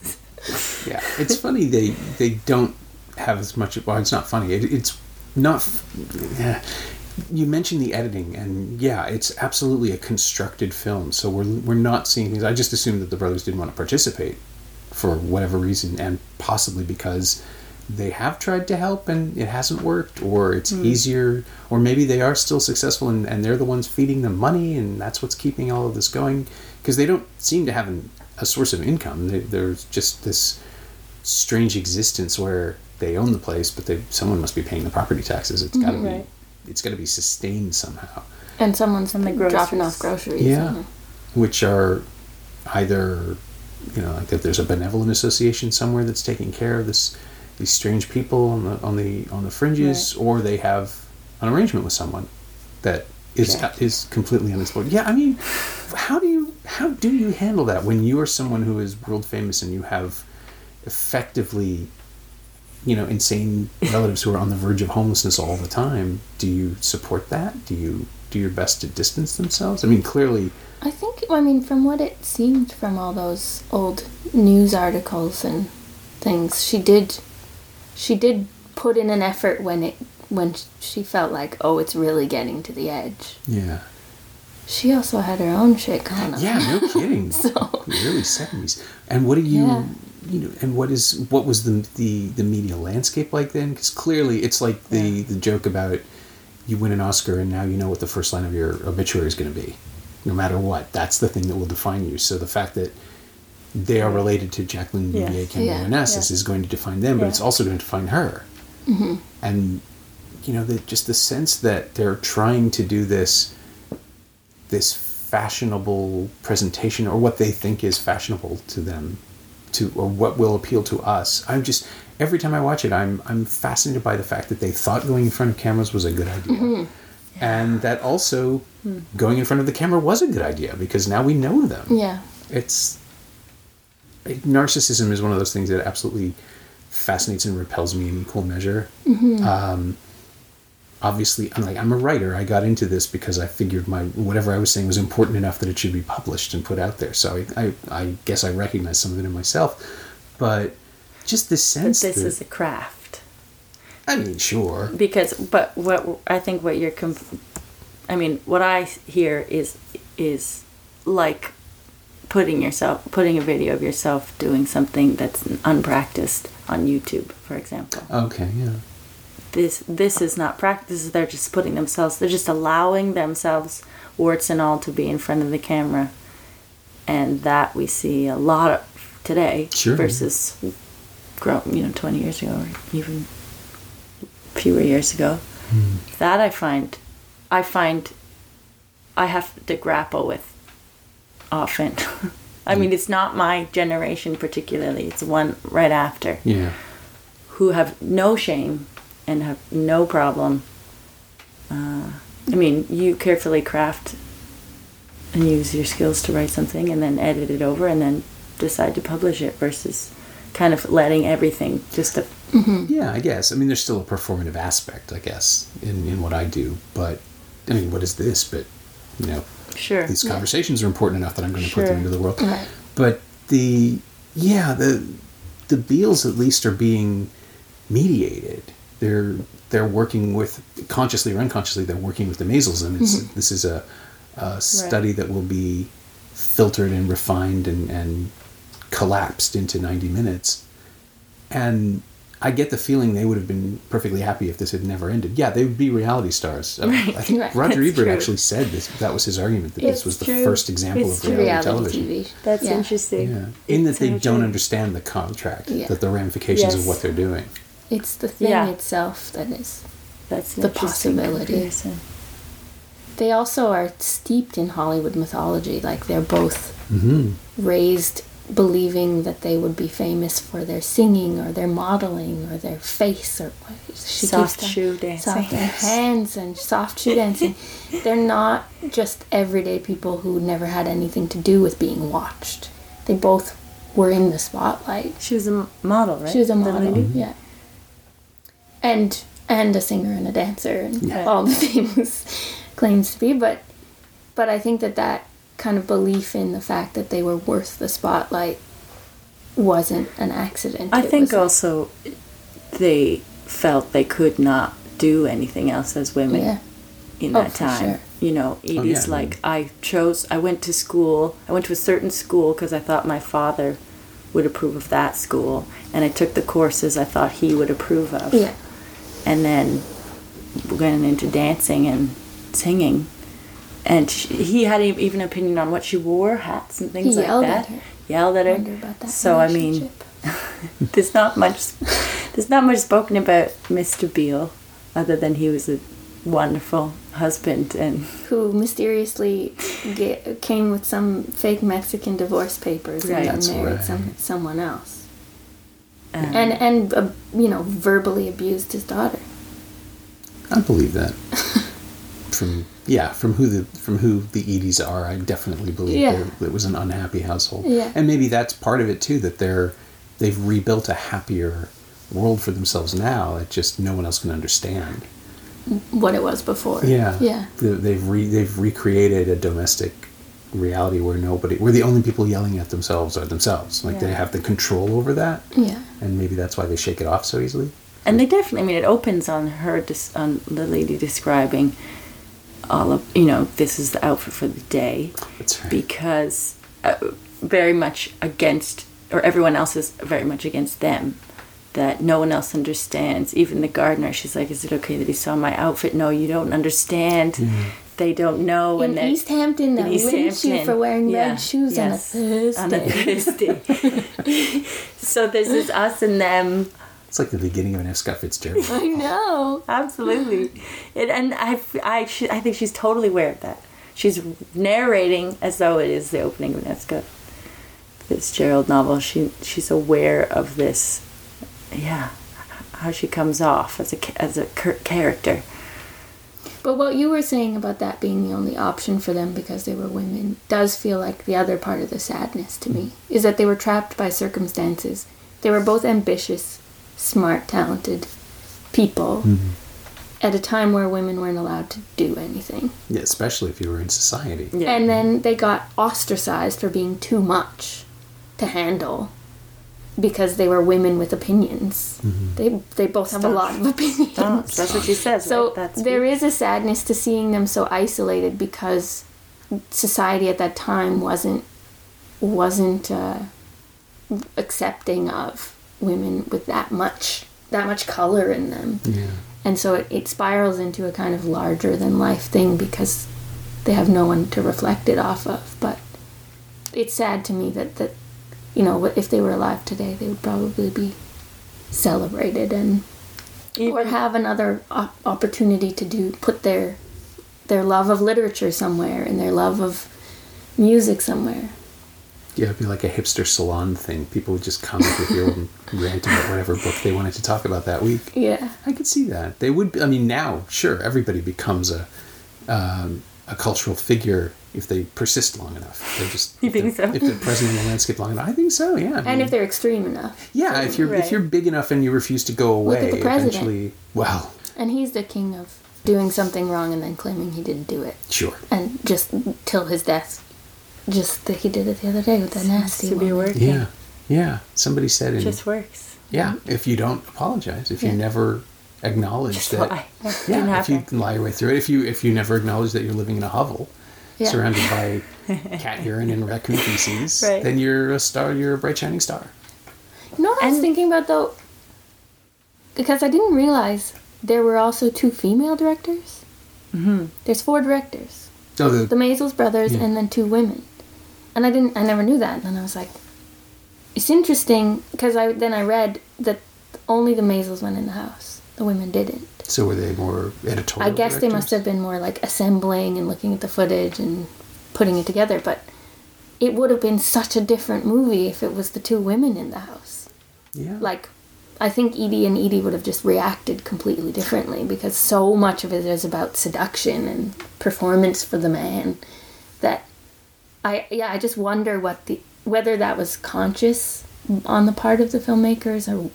Yeah, it's funny they they don't have as much. Well, it's not funny. It, it's not. f- Yeah. You mentioned the editing, and yeah, it's absolutely a constructed film. So we're we're not seeing things. I just assumed that the brothers didn't want to participate for whatever reason, and possibly because they have tried to help and it hasn't worked, or it's hmm. easier, or maybe they are still successful and, and they're the ones feeding them money, and that's what's keeping all of this going. Because they don't seem to have an, a source of income. They, there's just this strange existence where they own the place, but they someone must be paying the property taxes. It's got to mhm. Right. be it's got to be sustained somehow, and someone's And the dropping off groceries. Yeah. and- which are either you know like if there's a benevolent association somewhere that's taking care of this these strange people on the on the on the fringes, or they have an arrangement with someone that is Exactly. is completely unexplored. Yeah, I mean, how do you how do you handle that when you are someone who is world famous and you have effectively you know insane relatives who are on the verge of homelessness all the time do you support that do you do your best to distance themselves i mean clearly I think, I mean, from what it seemed from all those old news articles and things, she did, she did put in an effort when it, when she felt like, oh, it's really getting to the edge. yeah She also had her own shit going on. yeah no kidding So- the early 70s and what do you Yeah. You know and what is what was the the, the media landscape like then because clearly it's like the the joke about you win an oscar and now you know what the first line of your obituary is going to be no matter what that's the thing that will define you so the fact that they are related to Jacqueline Yes. Bouvier Campbell Yeah. Onassis Yeah. is going to define them, but Yeah. it's also going to define her. Mm-hmm. And you know, the, just the sense that they're trying to do this, this fashionable presentation, or what they think is fashionable to them, to or what will appeal to us. I'm just every time I watch it, I'm I'm fascinated by the fact that they thought going in front of cameras was a good idea. Mm-hmm. And that also hmm. going in front of the camera was a good idea because now we know them Yeah. it's narcissism is one of those things that absolutely fascinates and repels me in equal measure. Mm-hmm. Um, obviously, I'm like I'm a writer. I got into this because I figured my whatever I was saying was important enough that it should be published and put out there. So I, I, I guess I recognize some of it in myself, but just this but sense this that is a craft I mean, sure, because but what i think what you're conf- i mean what i hear is is like putting yourself putting a video of yourself doing something that's unpracticed on youtube for example okay, yeah, this this is not practice. They're just putting themselves they're just allowing themselves warts and all to be in front of the camera. And that we see a lot of today Sure. versus grow you know 20 years ago or even fewer years ago. Hmm. That i find i find i have to grapple with often. I mean hmm. it's not my generation particularly. It's one right after. Yeah, who have no shame and have no problem. Uh, I mean, you carefully craft and use your skills to write something and then edit it over and then decide to publish it versus kind of letting everything just a, yeah. I guess. I mean, there's still a performative aspect, I guess, in in what I do. But I mean, what is this? But you know, sure. these conversations are important enough that I'm going to put them into the world. Right. But the yeah the the Beales at least are being mediated. They're they're working with consciously or unconsciously. They're working with the Maysles, and it's, this is a, a study that will be filtered and refined and, and collapsed into 90 minutes. And I get the feeling they would have been perfectly happy if this had never ended. Yeah, they would be reality stars. Uh, Right, I think right. Roger Ebert true. actually said this. That was his argument that this It's was the true. first example It's of reality, Reality television. TV. That's Yeah. interesting. Yeah, in that It's they don't true. understand the contract, Yeah. that the ramifications of what they're doing. It's the thing Yeah. itself that is. That's The possibility. comparison. They also are steeped in Hollywood mythology. Like they're both Mm-hmm. raised believing that they would be famous for their singing or their modeling or their face or she Soft saying- shoe dancing. soft their hands and soft shoe dancing. They're not just everyday people who never had anything to do with being watched. They both were in the spotlight. She was a model, right? She was a The model, lady? yeah, and and a singer and a dancer and Yeah. all the things claims to be. But but I think that that kind of belief in the fact that they were worth the spotlight wasn't an accident. I It think was- also they felt they could not do anything else as women yeah, in Oh, that for time. sure. You know, Edie's oh, yeah, I like, I chose, I went to school, I went to a certain school because I thought my father would approve of that school. And I took the courses I thought he would approve of. yeah, And then went into dancing and singing. And she, he had e- even an opinion on what she wore, hats and things He like yelled that. at her. Yelled at her. wonder about that. So I mean, there's not much there's not much spoken about Mr. Beale other than he was a wonderful husband and who mysteriously get, came with some fake Mexican divorce papers Right. and then married right. some, someone else, um, and and uh, you know verbally abused his daughter. I believe that. from yeah, from who the from who the Edie's are, I definitely believe Yeah. it was an unhappy household. Yeah. And maybe that's part of it too that they're they've rebuilt a happier world for themselves now that just no one else can understand. What it was before. Yeah. Yeah. They- They've re, they've recreated a domestic reality where nobody where the only people yelling at themselves are themselves. Like they have the control over that. Yeah. And maybe that's why they shake it off so easily. and they definitely I mean it opens on her dis- on the lady describing all of you know this is the outfit for the day That's right. because uh, very much against or everyone else is very much against them that no one else understands even the gardener she's like is it okay that he saw my outfit no you don't understand they don't know In and East Hampton, in they East lynched you for wearing Yeah, red shoes yes, on a Thursday. on a Thursday. so there's this us and them It's like the beginning of an F. Scott Fitzgerald. I know. Absolutely, it, and I, f- I, sh- I think she's totally aware of that. She's narrating as though it is the opening of an F. Scott Fitzgerald novel. She, she's aware of this, yeah, how she comes off as a as a character. But what you were saying about that being the only option for them because they were women does feel like the other part of the sadness to me is that they were trapped by circumstances. They were both ambitious, smart, talented people mm-hmm. at a time where women weren't allowed to do anything. yeah, especially if you were in society. Yeah. And then they got ostracized for being too much to handle because they were women with opinions. They they both have a lot of opinions. Stunts, That's what she says. So right? That's there is a sadness to seeing them so isolated because society at that time wasn't wasn't uh, accepting of women with that much that much color in them, Yeah. and so it, it spirals into a kind of larger than life thing because they have no one to reflect it off of. But it's sad to me that that you know if they were alive today, they would probably be celebrated and or have another op- opportunity to do put their their love of literature somewhere and their love of music somewhere. Yeah, it'd be like a hipster salon thing. People would just come up with your own rant about whatever book they wanted to talk about that week. Yeah. I could see that. They would. Be, I mean, now, sure, everybody becomes a um, a cultural figure if they persist long enough. They just. You if think they're- so? If they're present in the landscape long enough, I think so. Yeah. I And if they're extreme enough. yeah, if you're if you're big enough and you refuse to go Look at away, the president. eventually, well, And he's the king of doing something wrong and then claiming he didn't do it. sure. And just till his death. Just that he did it the other day with that nasty to be working. Yeah, yeah. Somebody said, it. Just works. yeah, if you don't apologize, if you never acknowledge Just that, lie. Yeah, if you happen. can lie your way through it, if you if you never acknowledge that you're living in a hovel, Yeah. surrounded by cat urine and raccoon feces, Right. then you're a star. You're a bright shining star. You know what I was thinking about though? Because I didn't realize there were also two female directors. Mm-hmm. There's four directors. No, the, the Maysles brothers Yeah. and then two women. And I didn't I never knew that and I was like it's interesting because I then I read that only the Maysles went in the house. The women didn't. So were they more editorial? I guess they must have been more like assembling and looking at the footage and putting it together, but it would have been such a different movie if it was the two women in the house. Yeah. Like, I think Edie and Edie would have just reacted completely differently because so much of it is about seduction and performance for the man that I yeah I just wonder what the whether that was conscious on the part of the filmmakers or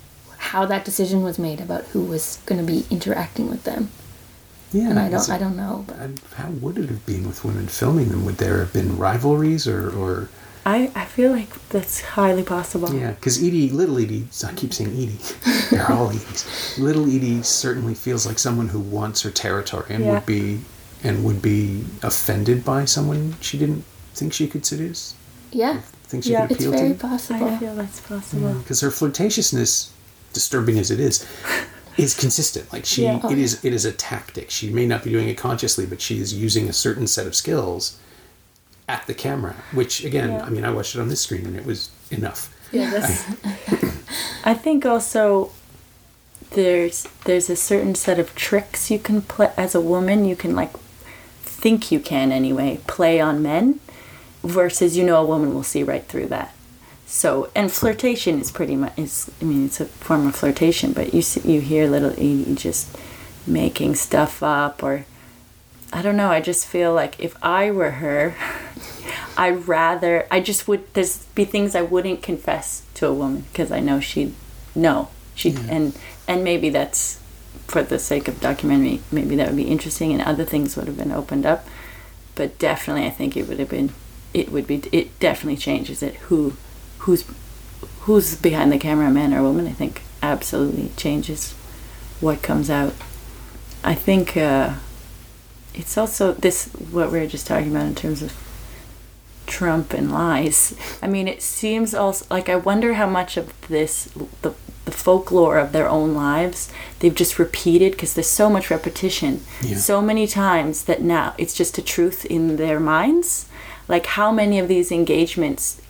how that decision was made about who was going to be interacting with them. yeah. And I don't it- I don't know. But how would it have been with women filming them? Would there have been rivalries or, or I, I feel like that's highly possible. yeah? Because Edie, little Edie, I keep saying Edie, they're all Edies. Little Edie certainly feels like someone who wants her territory and Yeah. would be and would be offended by someone she didn't think she could seduce, yeah, think she Yeah. could it's appeal very to. possible. I feel that's possible. because her flirtatiousness, disturbing as it is, is consistent. Like she, Yeah. it is, it is a tactic. She may not be doing it consciously, but she is using a certain set of skills at the camera. Which, again, Yeah. I mean, I watched it on this screen and it was enough. Yeah, that's. I think also there's there's a certain set of tricks you can play as a woman. You can like think you can anyway play on men, versus you know a woman will see right through that. So and flirtation is pretty much is I mean it's a form of flirtation, but you see, you hear little Edie just making stuff up or I don't know. I just feel like if I were her, I'd rather. I just would. There's be things I wouldn't confess to a woman because I know she'd know. She would and and maybe that's for the sake of documentary. Maybe that would be interesting, and other things would have been opened up. But definitely, I think it would have been. It would be. It definitely changes it. Who, who's, who's behind the camera, man or woman? I think absolutely changes what comes out. I think. uh it's also this what we were just talking about in terms of Trump and lies. I mean, it seems also like I wonder how much of this the the folklore of their own lives they've just repeated because there's so much repetition Yeah. so many times that now it's just a truth in their minds like how many of these engagements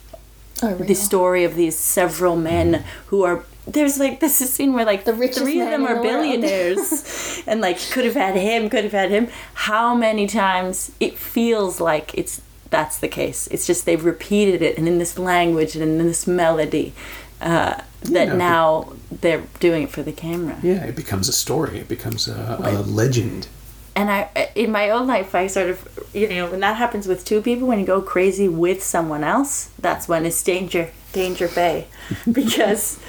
Or the story of these several men who are there's like this is scene where like The richest three of them are the billionaires and like could have had him could have had him. How many times it feels like it's that's the case. It's just they've repeated it and in this language and in this melody uh, that Yeah. now they're doing it for the camera. Yeah, it becomes a story. It becomes a, a legend. And I, in my own life, I sort of, you know, when that happens with two people, when you go crazy with someone else, that's when it's danger, danger bay, because,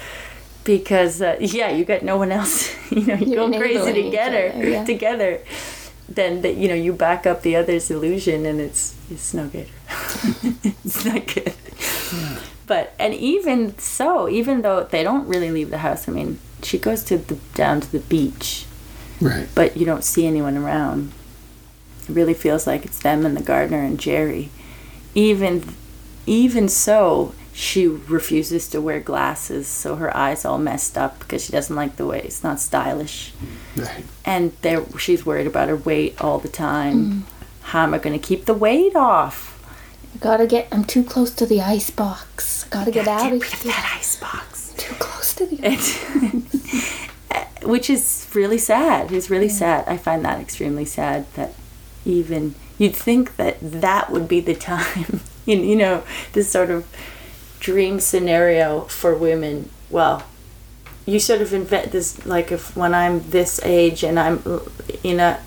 because uh, yeah, you got no one else, you know, you You're go crazy together, other, yeah. together, then that you know you back up the other's illusion, and it's it's no good. it's not good. But and even so, even though they don't really leave the house, I mean, she goes to the down to the beach Right. but you don't see anyone around. It really feels like it's them and the gardener and Jerry. Even even so, she refuses to wear glasses, so her eyes all messed up because she doesn't like the way it's not stylish. Right. And there, she's worried about her weight all the time. Mm. How am I going to keep the weight off? I Gotta get. I'm too close to the ice box. Gotta get out of rid of here. that ice box. Too close to the. And- which is really sad. It's really sad. I find that extremely sad that even you'd think that that would be the time, you you know, this sort of dream scenario for women. Well, you sort of invent this like if when I'm this age and I'm uh, in a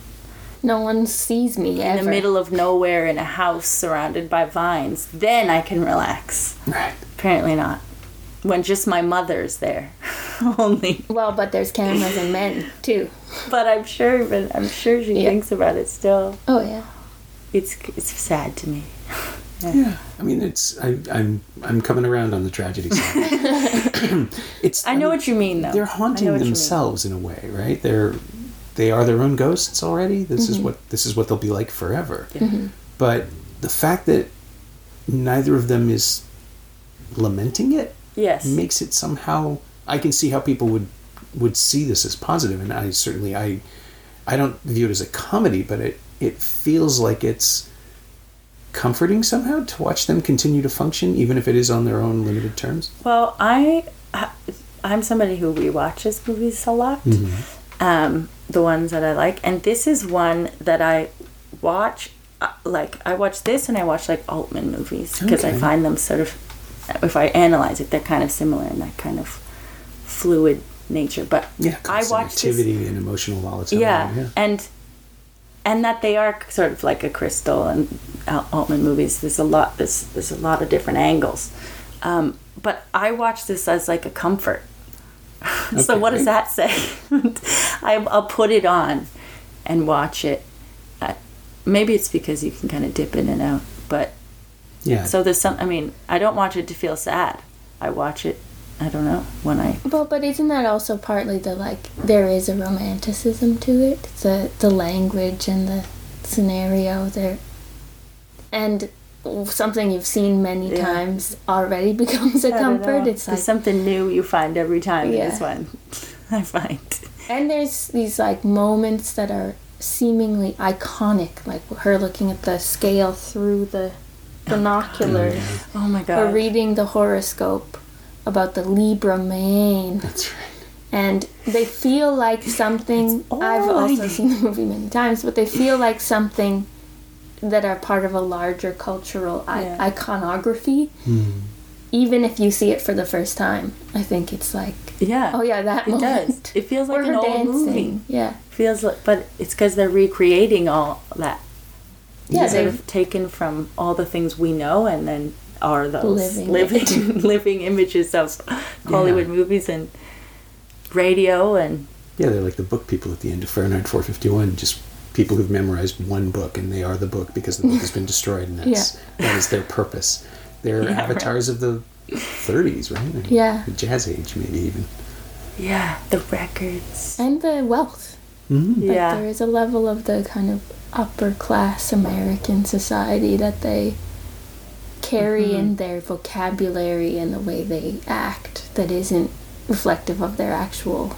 No one sees me in ever. the middle of nowhere in a house surrounded by vines, then I can relax. Right. Apparently not. When just my mother's there, only. Well, but there's cameras and men too. But I'm sure, but I'm sure she Yeah. thinks about it still. Oh yeah. It's it's sad to me. Yeah. I mean, it's I, I'm I'm coming around on the tragedy side. it's I know mean, what you mean, though. They're haunting what you mean. themselves in a way, right? They're they are their own ghosts already. This Mm-hmm. is what this is what they'll be like forever. But the fact that neither of them is lamenting it Yes. makes it somehow I can see how people would would see this as positive and I certainly I I don't view it as a comedy but it it feels like it's comforting somehow to watch them continue to function even if it is on their own limited terms Well, I I'm somebody who rewatches movies a lot. Mm-hmm. Um, the ones that I like, and this is one that I watch. uh, Like I watch this, and I watch like Altman movies because I find them sort of. If I analyze it, they're kind of similar in that kind of fluid nature. But Yeah, I watch this activity and emotional volatility. yeah, yeah. and and that they are sort of like a crystal and Altman movies. There's a lot. There's there's a lot of different angles. Um, but I watch this as like a comfort. Okay, so what does that say? I, I'll put it on and watch it. Uh, maybe it's because you can kind of dip in and out. But yeah. so there's some. I mean, I don't watch it to feel sad. I watch it. I don't know when I. Well, but isn't that also partly the like there is a romanticism to it, the the language and the scenario there, and something you've seen many Yeah. times already becomes a I don't comfort. know. It's There's like something new you find every time in Yeah. this one. I find. And there's these like moments that are seemingly iconic, like her looking at the scale through the binoculars, Oh my god or god. reading the horoscope about the Libra main. That's right. And they feel like something. I've also I- seen the movie many times, but they feel like something that are part of a larger cultural I- iconography. Hmm. Even if you see it for the first time, I think it's like, yeah. oh yeah, that It moment. does. It feels like or an old dancing. movie. Yeah. Feels like, but it's because they're recreating all that. Yeah, They're they've- taken from all the things we know, and then are those Living living living, images of Hollywood movies and radio and Yeah, they're like the book people at the end of Fahrenheit 451, just people who've memorized one book and they are the book because the book has been destroyed and that's that is their purpose. They're Yeah, avatars of the 30s, right? And Yeah. The jazz age, maybe even. yeah, the records. And the wealth. Mm-hmm. Like Yeah. there is a level of the kind of upper class American society that they carry Mm-hmm. in their vocabulary and the way they act that isn't reflective of their actual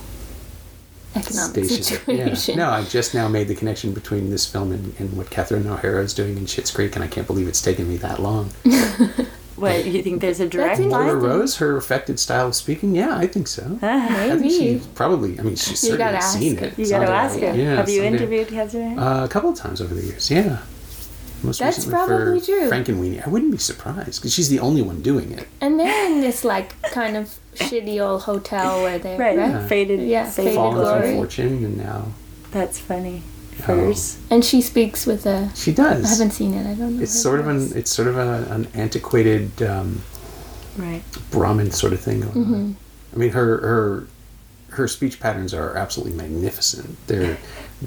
economic Station. situation. Yeah. No, I've just now made the connection between this film and, and what Catherine O'Hara is doing in Schitt's Creek, and I can't believe it's taken me that long. What you think? There's a direct interesting. Laura line. Rose, her affected style of speaking, yeah, I think so. I think Maybe. she probably, I mean, she's You certainly seen it. You got to someday. ask her. Yeah, Have you someday. interviewed Catherine? Uh, a couple of times over the years, yeah. Most That's recently probably for true. Frankenweenie. I wouldn't be surprised because she's the only one doing it. And they're in this like kind of shitty old hotel where they're right, right. faded. Yeah, faded Faded Fallen glory. from fortune, and now That's funny. Oh. Furs. And she speaks with a. she does. I haven't seen it. I don't know. It's her sort of an it's sort of a, an antiquated um, Right. Brahmin sort of thing going Mm-hmm. on. I mean, her her her speech patterns are absolutely magnificent. They're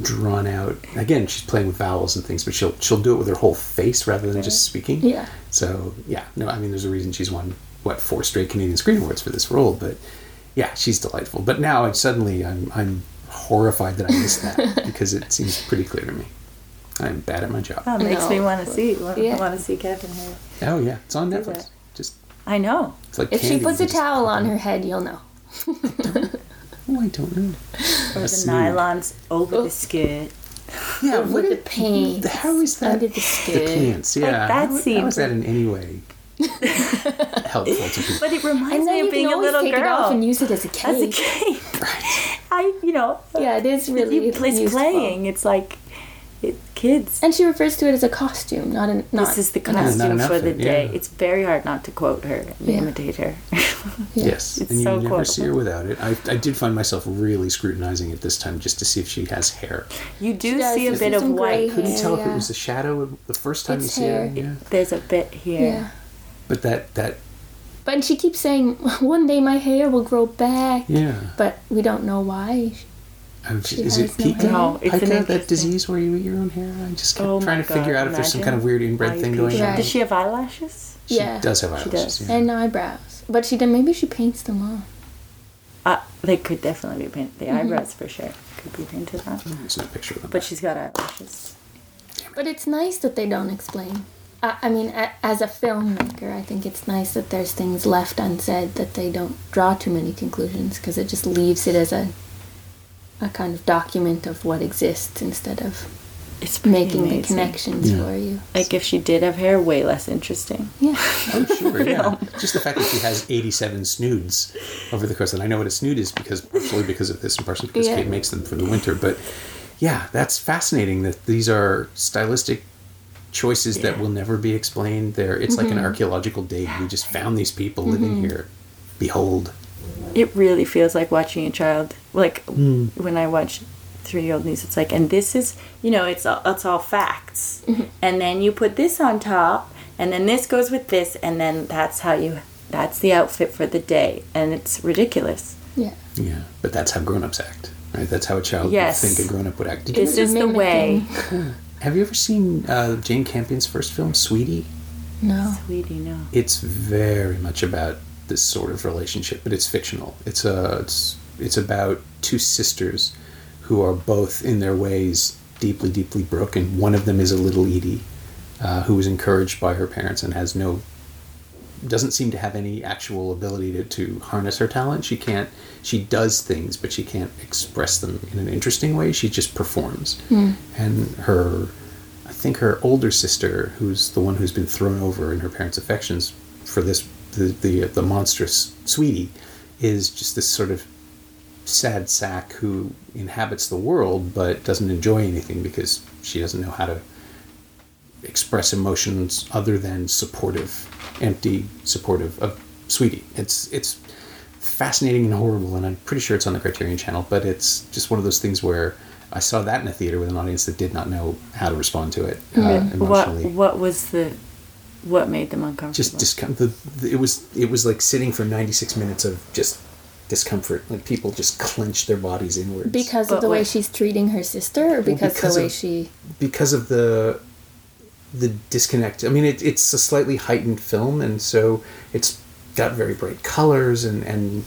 drawn out. Again, she's playing with vowels and things, but she'll she'll do it with her whole face rather than just speaking. Yeah. So yeah, no, I mean, there's a reason she's won what four straight Canadian Screen Awards for this role. But yeah, she's delightful. But now I suddenly I'm I'm horrified that I missed that because it seems pretty clear to me. I'm bad at my job. Oh, that makes No. me want to see. Want, Yeah. want to see Kevin here. Oh yeah, it's on Netflix. that. Just I know. it's like If she puts a towel on her head, you'll know. Oh, I don't know. Or the nylons over the oh. skirt. Yeah, With the did- pants How is that? under the The pants, yeah. Like, that how, how seems- is that in any way helpful to people? But it reminds me of being a always little take girl. it off and use it as a cape. as a cape. cape. Right. I, you know, Yeah, it is really you, it's useful. playing. It's like it, kids. And she refers to it as a costume, not an. Not this is the an outfit. not costume an for the day. yeah. It's very hard not to quote her and Yeah. imitate her. Yeah. Yes, It's and you so never quotable. see her without it. I, I did find myself really scrutinizing it this time just to see if she has hair. you do She does. see a bit of some gray white. Couldn't hair, tell if it was a shadow the first time It's you see hair. her. Yeah. There's a bit here. Yeah. But that that But she keeps saying, one day my hair will grow back. yeah. But we don't know why. I She is it has no pica? hair. No, it's pica, that disease where you eat your own hair? I'm just kept Oh trying to figure God, out if there's some kind of weird inbred thing going piece. on. Does she have eyelashes? She Yeah. does have She eyelashes. does. Yeah. And eyebrows. But she then maybe she paints them on. Uh, they could definitely be painted. The Mm-hmm. eyebrows for sure could be painted on. There's no picture of them. But she's got eyelashes. But it's nice that they don't explain. I, I mean, as a filmmaker, I think it's nice that there's things left unsaid that they don't draw too many conclusions because it just leaves it as a a kind of document of what exists instead of It's pretty making the connections Yeah. for you. Like if she did have hair, way less interesting. Yeah. Oh, sure, yeah. Just the fact that she has 87 snoods over the course, and I know what a snood is because partially because of this and partially because Yeah. Kate makes them for the winter. But yeah, that's fascinating that these are stylistic choices that will never be explained. There, it's like an mm-hmm. archaeological dig. We just found these people living mm-hmm. here. Behold. It really feels like watching a child. Like Hmm. when I watch three year old niece, it's like, and this is, you know, it's all, it's all facts. And then you put this on top, and then this goes with this, and then that's how you, that's the outfit for the day. And it's ridiculous. Yeah. Yeah, but that's how grown-ups act, right? That's how a child Yes. would think a grown-up would act. This is the way. Have you ever seen uh, Jane Campion's first film, Sweetie? No. Sweetie, no. It's very much about this sort of relationship, but it's fictional. It's a it's it's about two sisters who are both in their ways deeply, deeply broken. One of them is a little Edie, uh, who was encouraged by her parents and has no doesn't seem to have any actual ability to, to harness her talent. She can't she does things, but she can't express them in an interesting way. She just performs. Hmm. And her I think her older sister, who's the one who's been thrown over in her parents' affections for this the the, the monstrous sweetie, is just this sort of sad sack who inhabits the world but doesn't enjoy anything because she doesn't know how to express emotions other than supportive, empty supportive of sweetie. It's it's fascinating and horrible, and I'm pretty sure it's on the Criterion Channel. But it's just one of those things where I saw that in a theater with an audience that did not know how to respond to it uh, what emotionally. what was the what made them uncomfortable? Just discom- the, the, it was it was like sitting for 96 minutes of just discomfort. Like people just clench their bodies inwards Because But of the way wait. she's treating her sister, or because, because the way of- she. because of the the disconnect. I mean, it, it's a slightly heightened film, and so it's got very bright colors, and and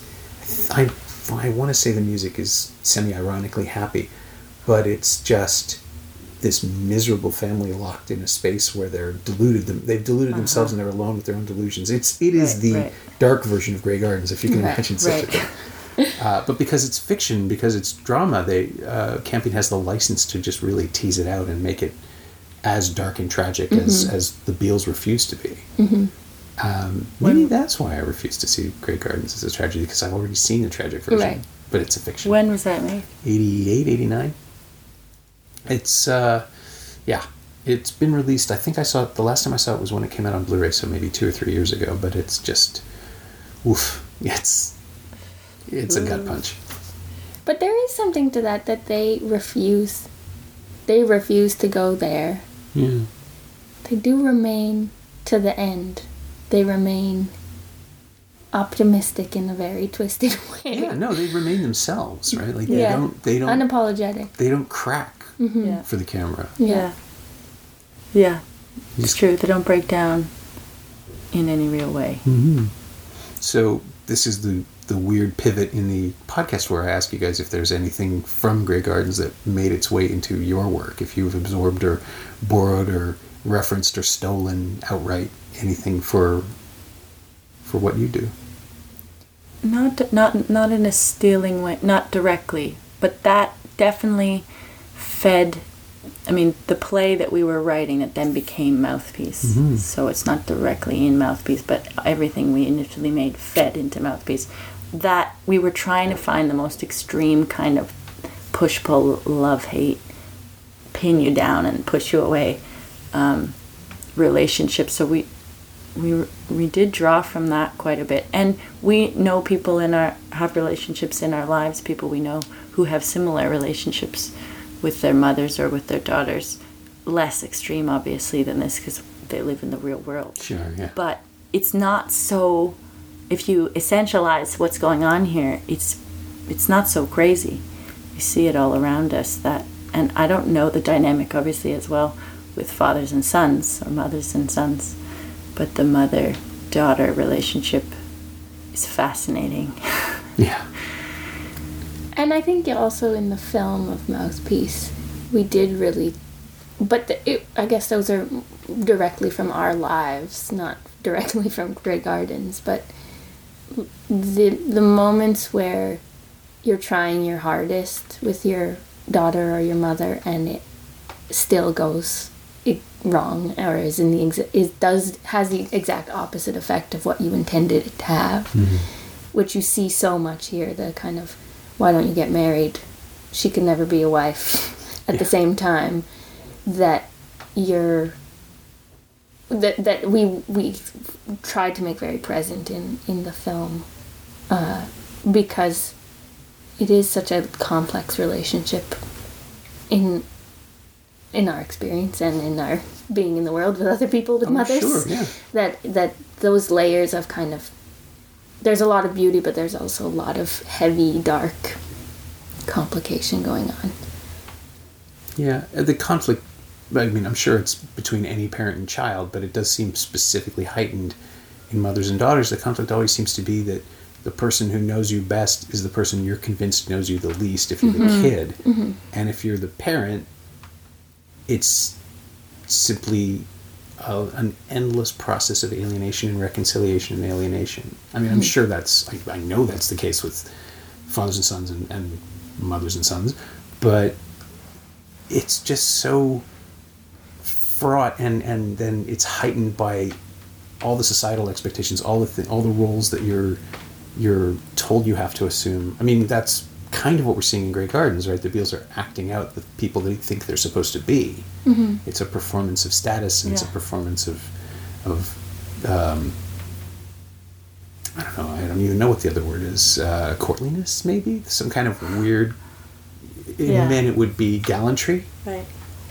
I I want to say the music is semi ironically happy, but it's just this miserable family locked in a space where they're deluded them they've deluded themselves and they're alone with their own delusions. It's it is Right, the right. dark version of Grey Gardens if you can Right, imagine such a thing. Uh, but because it's fiction, because it's drama, they uh, Campion has the license to just really tease it out and make it as dark and tragic as, as the Beales refuse to be. Um, maybe that's why I refuse to see Grey Gardens as a tragedy because I've already seen the tragic version, Right. but it's a fiction. when was that made? 88, 89. It's, uh, yeah, it's been released. I think I saw it, the last time I saw it was when it came out on Blu ray, so maybe two or three years ago, but it's just, oof, it's, it's a gut punch. But there is something to that that they refuse. They refuse to go there. Yeah. They do remain to the end. They remain optimistic in a very twisted way. Yeah, no, they remain themselves, right? Like Yeah. they don't, they don't, Unapologetic. they don't crack mm-hmm. Yeah. for the camera. Yeah. Yeah. It's true. They don't break down in any real way. Mm-hmm. So this is the the weird pivot in the podcast where I ask you guys if there's anything from Grey Gardens that made its way into your work, if you've absorbed or borrowed or referenced or stolen outright anything for for what you do. Not not not in a stealing way, not directly, but that definitely fed. I mean, the play that we were writing that then became Mouthpiece. Mm-hmm. So it's not directly in Mouthpiece, but everything we initially made fed into Mouthpiece. That we were trying to find the most extreme kind of push pull love hate, pin you down and push you away um, relationship. So we we we did draw from that quite a bit and we know people in our have relationships in our lives people we know who have similar relationships with their mothers or with their daughters less extreme obviously than this because they live in the real world Sure, yeah. but it's not so if you essentialize what's going on here it's it's not so crazy we see it all around us that and i don't know the dynamic obviously as well with fathers and sons or mothers and sons but the mother daughter relationship is fascinating yeah. And I think also in the film of Mouthpiece, we did really. But the, it, I guess those are directly from our lives, not directly from Grey Gardens. But the the moments where you're trying your hardest with your daughter or your mother, and it still goes i- wrong or is in the exa- is does has the exact opposite effect of what you intended it to have. Which you see so much here the kind of why don't you get married? She can never be a wife at the same time that you're that that we we tried to make very present in in the film uh, because it is such a complex relationship in in our experience and in our being in the world with other people with Oh, mothers sure, yeah. that that those layers of kind of there's a lot of beauty but there's also a lot of heavy dark complication going on Yeah, uh, the conflict. I mean, I'm sure it's between any parent and child, but it does seem specifically heightened in mothers and daughters. The conflict always seems to be that the person who knows you best is the person you're convinced knows you the least if you're the kid. And if you're the parent, it's simply a, an endless process of alienation and reconciliation and alienation. I mean, I'm hmm. sure that's, I, I know that's the case with fathers and sons and, and mothers and sons, but it's just so fraught and and then it's heightened by all the societal expectations all the th- all the roles that you're you're told you have to assume i mean that's kind of what we're seeing in Grey Gardens right the Beales are acting out the people they think they're supposed to be it's a performance of status and it's a performance of of um, I don't know. I don't even know what the other word is. Uh, courtliness, maybe some kind of weird. In Yeah. men, it would be gallantry Right.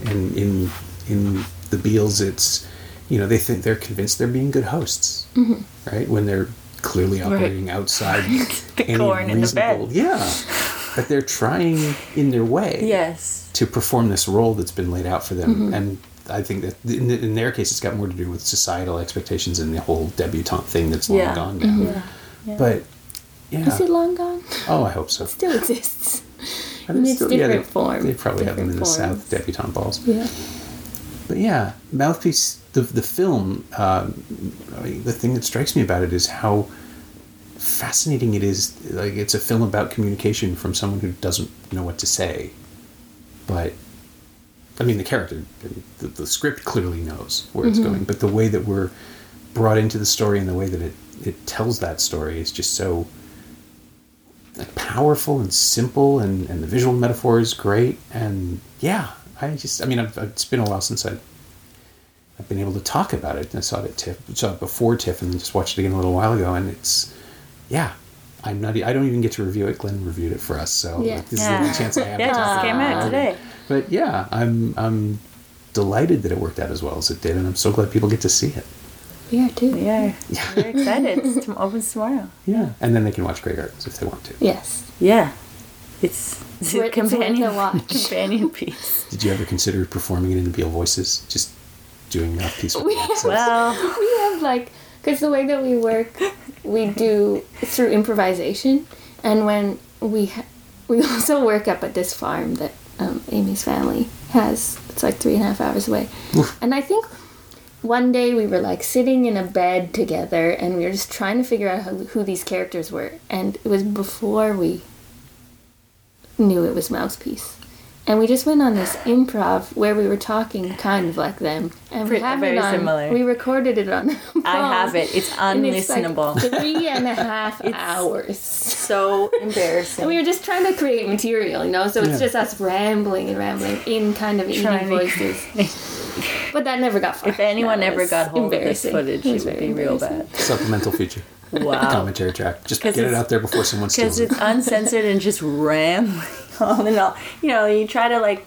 and in in the Beales, it's you know they think they're convinced they're being good hosts, right? When they're clearly operating outside The any corn in the bed. yeah. But they're trying in their way, Yes. to perform this role that's been laid out for them, mm-hmm. and I think that in, in their case, it's got more to do with societal expectations and the whole debutante thing that's long Yeah. gone mm-hmm. now. Yeah. Yeah. But yeah, is it long gone oh, I hope so. still exists I in its still- yeah, different they, form They probably have them in the South debutante balls. yeah But yeah, mouthpiece. The the film. Um, I mean, the thing that strikes me about it is how fascinating it is. Like it's a film about communication from someone who doesn't know what to say. But I mean, the character, the, the script clearly knows where it's going. But the way that we're brought into the story and the way that it it tells that story is just so like, powerful and simple, and and the visual metaphor is great. And yeah, I just, I mean, I've, it's been a while since I. I've been able to talk about it. I saw it at TIFF, saw it before TIFF, and then just watched it again a little while ago. And it's, yeah, I'm not. I don't even get to review it. Glenn reviewed it for us, so Yeah. like, this is the only chance I have. Yeah, to it talk just came about out today. But yeah, I'm I'm delighted that it worked out as well as it did, and I'm so glad people get to see it. we are too We are. Yeah. We're excited. It opens tomorrow. Yeah, and then they can watch Grey Gardens if they want to. yes Yeah. It's, it's a it's worth a companion watch. companion piece. Did you ever consider performing it in the Beale voices? Just doing mouthpiece with We have- Well, we have like because the way that we work we do through improvisation and when we ha- we also work up at this farm that um, amy's family has it's like three and a half hours away and i think one day we were like sitting in a bed together and we were just trying to figure out who, who these characters were and it was before we knew it was mouthpiece and we just went on this improv where we were talking kind of like them and we Pretty- have very it on, similar. we recorded it on I have it. It's and it's like unlistenable. three and a half hours. so embarrassing. And we were just trying to create material, you know, so it's Yeah. just us rambling and rambling in kind of indie Trying to- voices. But that never got far. if anyone That ever got hold of this embarrassing. footage, It it would be real bad. Supplemental feature. Wow. Commentary track. Just get it out there before someone steals it. Because it's uncensored and just rambling on and on. You know, you try to like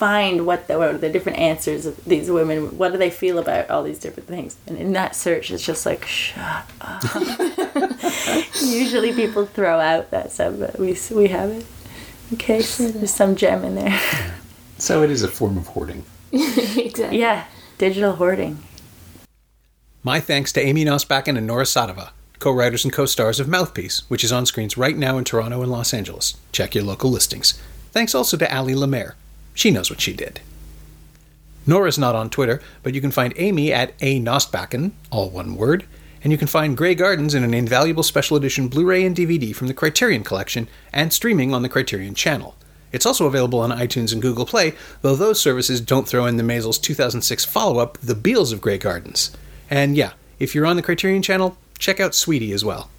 find what the, what are the different answers of these women. What do they feel about all these different things? And in that search, it's just like shut up. Usually, people throw out that stuff, but we we have it. In case there's some gem in there. So it is a form of hoarding. exactly. yeah, digital hoarding. My thanks to Amy Nostbakken and Norah Sadava, co-writers and co-stars of Mouthpiece, which is on screens right now in Toronto and Los Angeles. Check your local listings. Thanks also to Ali Lemaire. She knows what she did. Norah's not on Twitter, but you can find Amy at A Nostbakken, all one word, and you can find Grey Gardens in an invaluable special edition Blu-ray and DVD from the Criterion Collection and streaming on the Criterion Channel. It's also available on iTunes and Google Play, though those services don't throw in the Maysles' 2006 follow up, The Beales of Grey Gardens. And yeah, if you're on the Criterion channel, check out Sweetie as well.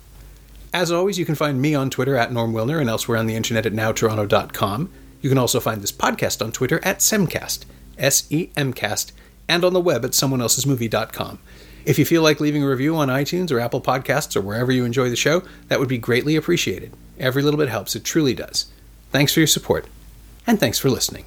As always, you can find me on Twitter at Norm Wilner and elsewhere on the internet at nowtoronto.com. You can also find this podcast on Twitter at Semcast, S E M Cast, and on the web at someoneelsesmovie.com. If you feel like leaving a review on iTunes or Apple Podcasts or wherever you enjoy the show, that would be greatly appreciated. Every little bit helps, it truly does. Thanks for your support, and thanks for listening.